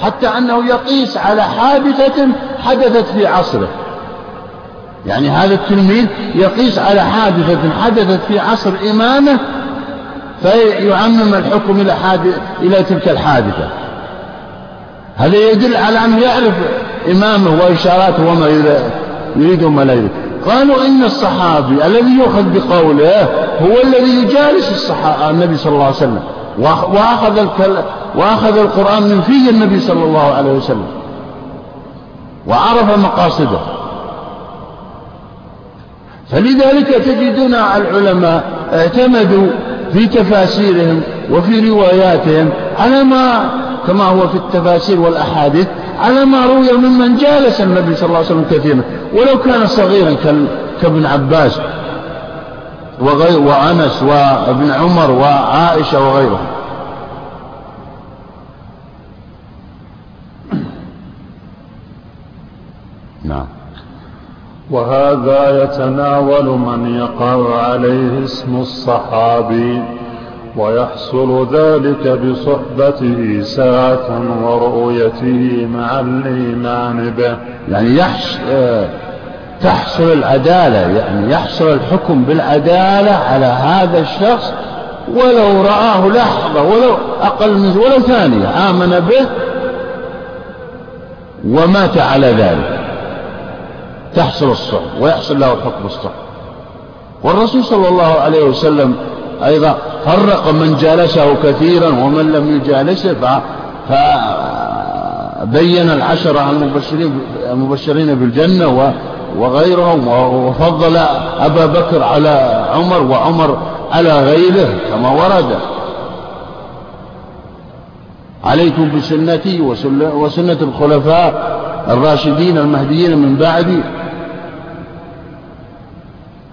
حتى أنه يقيس على حادثة حدثت في عصره. يعني هذا التلميذ يقيس على حادثة حدثت في عصر إمامه فيعمم الحكم إلى, إلى تلك الحادثة. هذا يدل على أنه يعرف إمامه وإشاراته وما يريد وما لا يريد. قالوا إن الصحابي الذي يؤخذ بقوله هو الذي يجالس الصحابة النبي صلى الله عليه وسلم وأخذ, وأخذ القرآن من في النبي صلى الله عليه وسلم وعرف مقاصده. فلذلك تجدون العلماء اعتمدوا في تفاسيرهم وفي رواياتهم على ما كما هو في التفاسير والأحاديث على ما روي ممن جالس النبي صلى الله عليه وسلم كثيرا. ولو كان صغيرا كابن عباس وغير وأنس وابن عمر وعائشة وغيرهم. نعم. وهذا يتناول من يقع عليه اسم الصحابي ويحصل ذلك بصحبته ساعة ورؤيته مع الإيمان به. يعني يحصل تحصل العدالة يعني يحصل الحكم بالعدالة على هذا الشخص ولو رآه لحظة ولو أقل من ولو ثانية آمن به ومات على ذلك. تحصل الصحبة ويحصل له حكم الصحبة والرسول صلى الله عليه وسلم أيضا فرق من جالسه كثيرا ومن لم يجالسه فبين العشرة المبشرين المبشرين بالجنة وغيرهم وفضل أبا بكر على عمر وعمر على غيره كما ورد. عليكم بسنتي وسنة الخلفاء الراشدين المهديين من بعدي.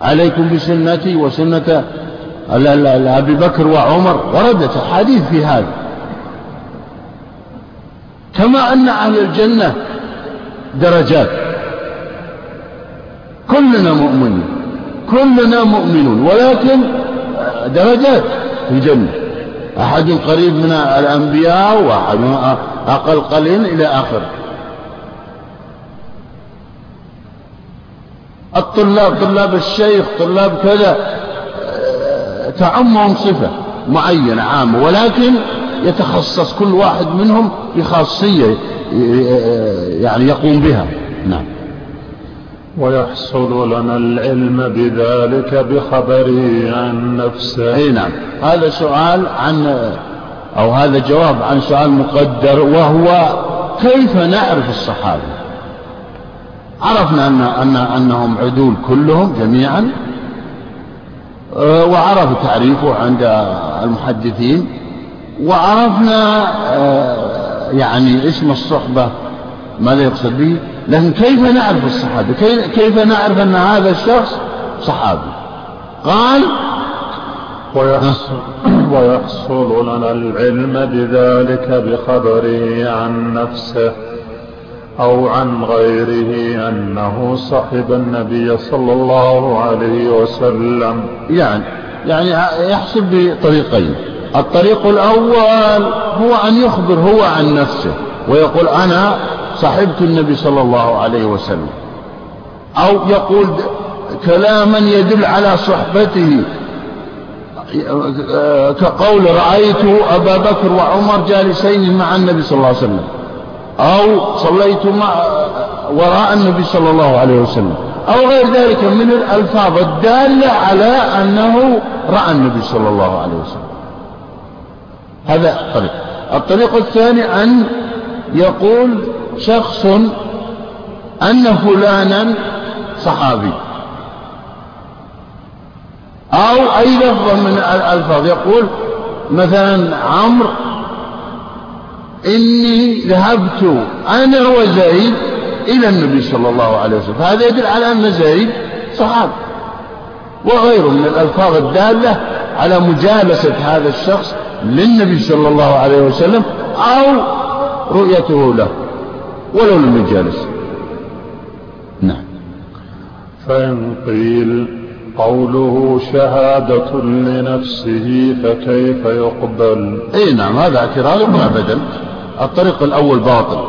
عليكم بسنتي وسنة أبي بكر وعمر وردت أحاديث في هذا. كما أن أهل الجنة درجات. كلنا مؤمنون كلنا مؤمنون. ولكن درجات في الجنة. أحد قريب من الأنبياء وأحد أقل قليل إلى آخره. الطلاب طلاب الشيخ طلاب كذا تعمهم صفة معينة عامة ولكن يتخصص كل واحد منهم بخاصية يعني يقوم بها. نعم. ويحصل لنا العلم بذلك بخبره عن نفسه. أي نعم. هذا سؤال عن أو هذا جواب عن سؤال مقدر وهو كيف نعرف الصحابة؟ عرفنا ان ان أنهم عدول كلهم جميعا آه، وعرف تعريفه عند المحدثين وعرفنا آه، يعني اسم الصحبة ماذا يقصد به لكن كيف نعرف الصحابة؟ كيف نعرف أن هذا الشخص صحابي؟ قال ويحصل, ويحصل لنا العلم بذلك بخبره عن نفسه. أو عن غيره أنه صحب النبي صلى الله عليه وسلم. يعني يعني يحسب بطريقين. الطريق الأول هو أن يخبر هو عن نفسه ويقول أنا صحبت النبي صلى الله عليه وسلم. أو يقول كلاما يدل على صحبته. كقول رأيت أبا بكر وعمر جالسين مع النبي صلى الله عليه وسلم. أو صليت مع وراء النبي صلى الله عليه وسلم. أو غير ذلك من الألفاظ الدالة على أنه رأى النبي صلى الله عليه وسلم. هذا طريق الطريق الثاني أن يقول شخص أن فلانا صحابي. أو أي لفظ من الألفاظ. يقول مثلا عمرو إني ذهبت أنا وزيد إلى النبي صلى الله عليه وسلم. هذا يدل على أن زيد صحابي وغيره من الألفاظ الدالة على مجالسة هذا الشخص للنبي صلى الله عليه وسلم أو رؤيته له ولو لم يجالس. نعم. فإن قيل قوله شهادة لنفسه فكيف يقبل؟ إي نعم هذا اعتراض ابدا الطريق الأول باطل.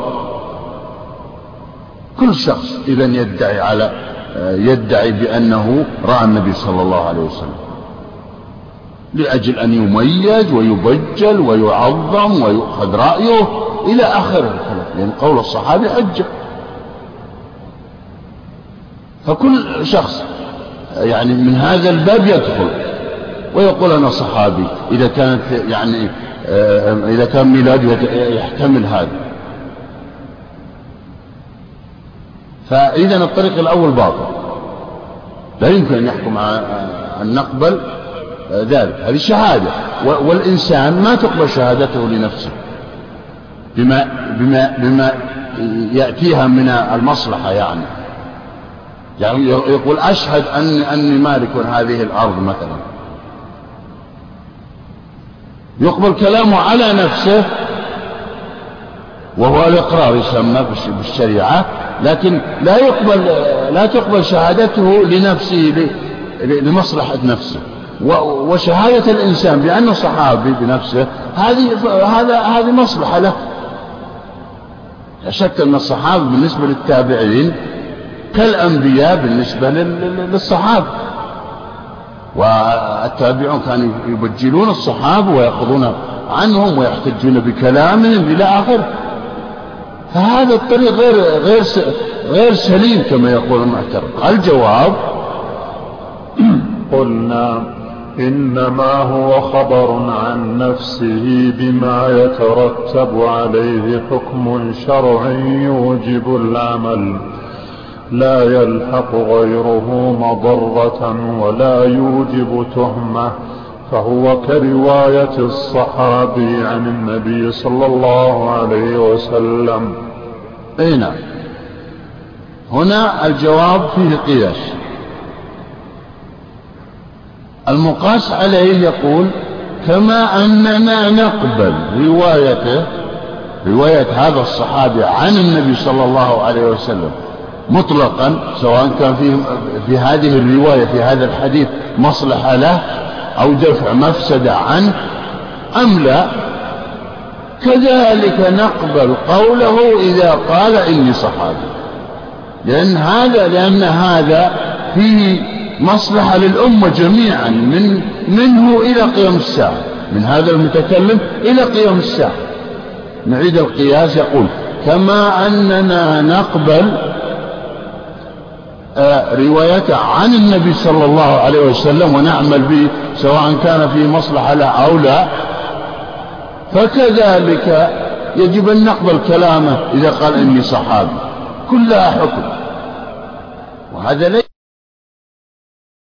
كل شخص إذا يدعي على يدعي بأنه رأى النبي صلى الله عليه وسلم. لأجل أن يميز ويبجل ويعظم ويؤخذ رأيه إلى آخر الكلام لأن قول الصحابي حجة. فكل شخص يعني من هذا الباب يدخل. ويقول أنا صحابي إذا كانت يعني آه، إذا كان ميلاده يحتمل هذا. فإذا الطريق الأول باطل. لا يمكن أن يحكم أن نقبل ذلك. هذه شهادة. والإنسان ما تقبل شهادته لنفسه. بما, بما, بما يأتيها من المصلحة يعني. يعني يقول أشهد أن أني مالك هذه الأرض مثلا. يقبل كلامه على نفسه وهو الإقرار يسمى بالشريعة لكن لا يقبل لا تقبل شهادته لنفسه لمصلحة نفسه. وشهادة الإنسان بأنه صحابي بنفسه هذه هذا هذه مصلحة له. لا شك أن الصحابة بالنسبة للتابعين كالأنبياء بالنسبة للصحابة. والتابعون كانوا يبجلون الصحابة ويأخذون عنهم ويحتجون بكلامهم إلى آخره فهذا الطريق غير غير غير سليم كما يقول المعترض. الجواب قلنا إنما هو خبر عن نفسه بما يترتب عليه حكم شرعي يوجب العمل. لا يلحق غيره مضرة ولا يوجب تهمة فهو كرواية الصحابي عن النبي صلى الله عليه وسلم. أي نعم. هنا الجواب فيه قياس. المقاس عليه يقول كما أننا نقبل روايته رواية هذا الصحابي عن النبي صلى الله عليه وسلم مطلقا سواء كان في في هذه الرواية في هذا الحديث مصلحة له أو دفع مفسدة عنه أم لا؟ كذلك نقبل قوله إذا قال إني صحابي. لأن هذا لأن هذا فيه مصلحة للأمة جميعا من منه إلى قيام الساعة. من هذا المتكلم إلى قيام الساعة. نعيد القياس يقول كما أننا نقبل روايته عن النبي صلى الله عليه وسلم ونعمل به سواء كان في مصلحة له أو لا. فكذلك يجب أن نقبل كلامه إذا قال إني صحابي. كلها حكم. وهذا ليس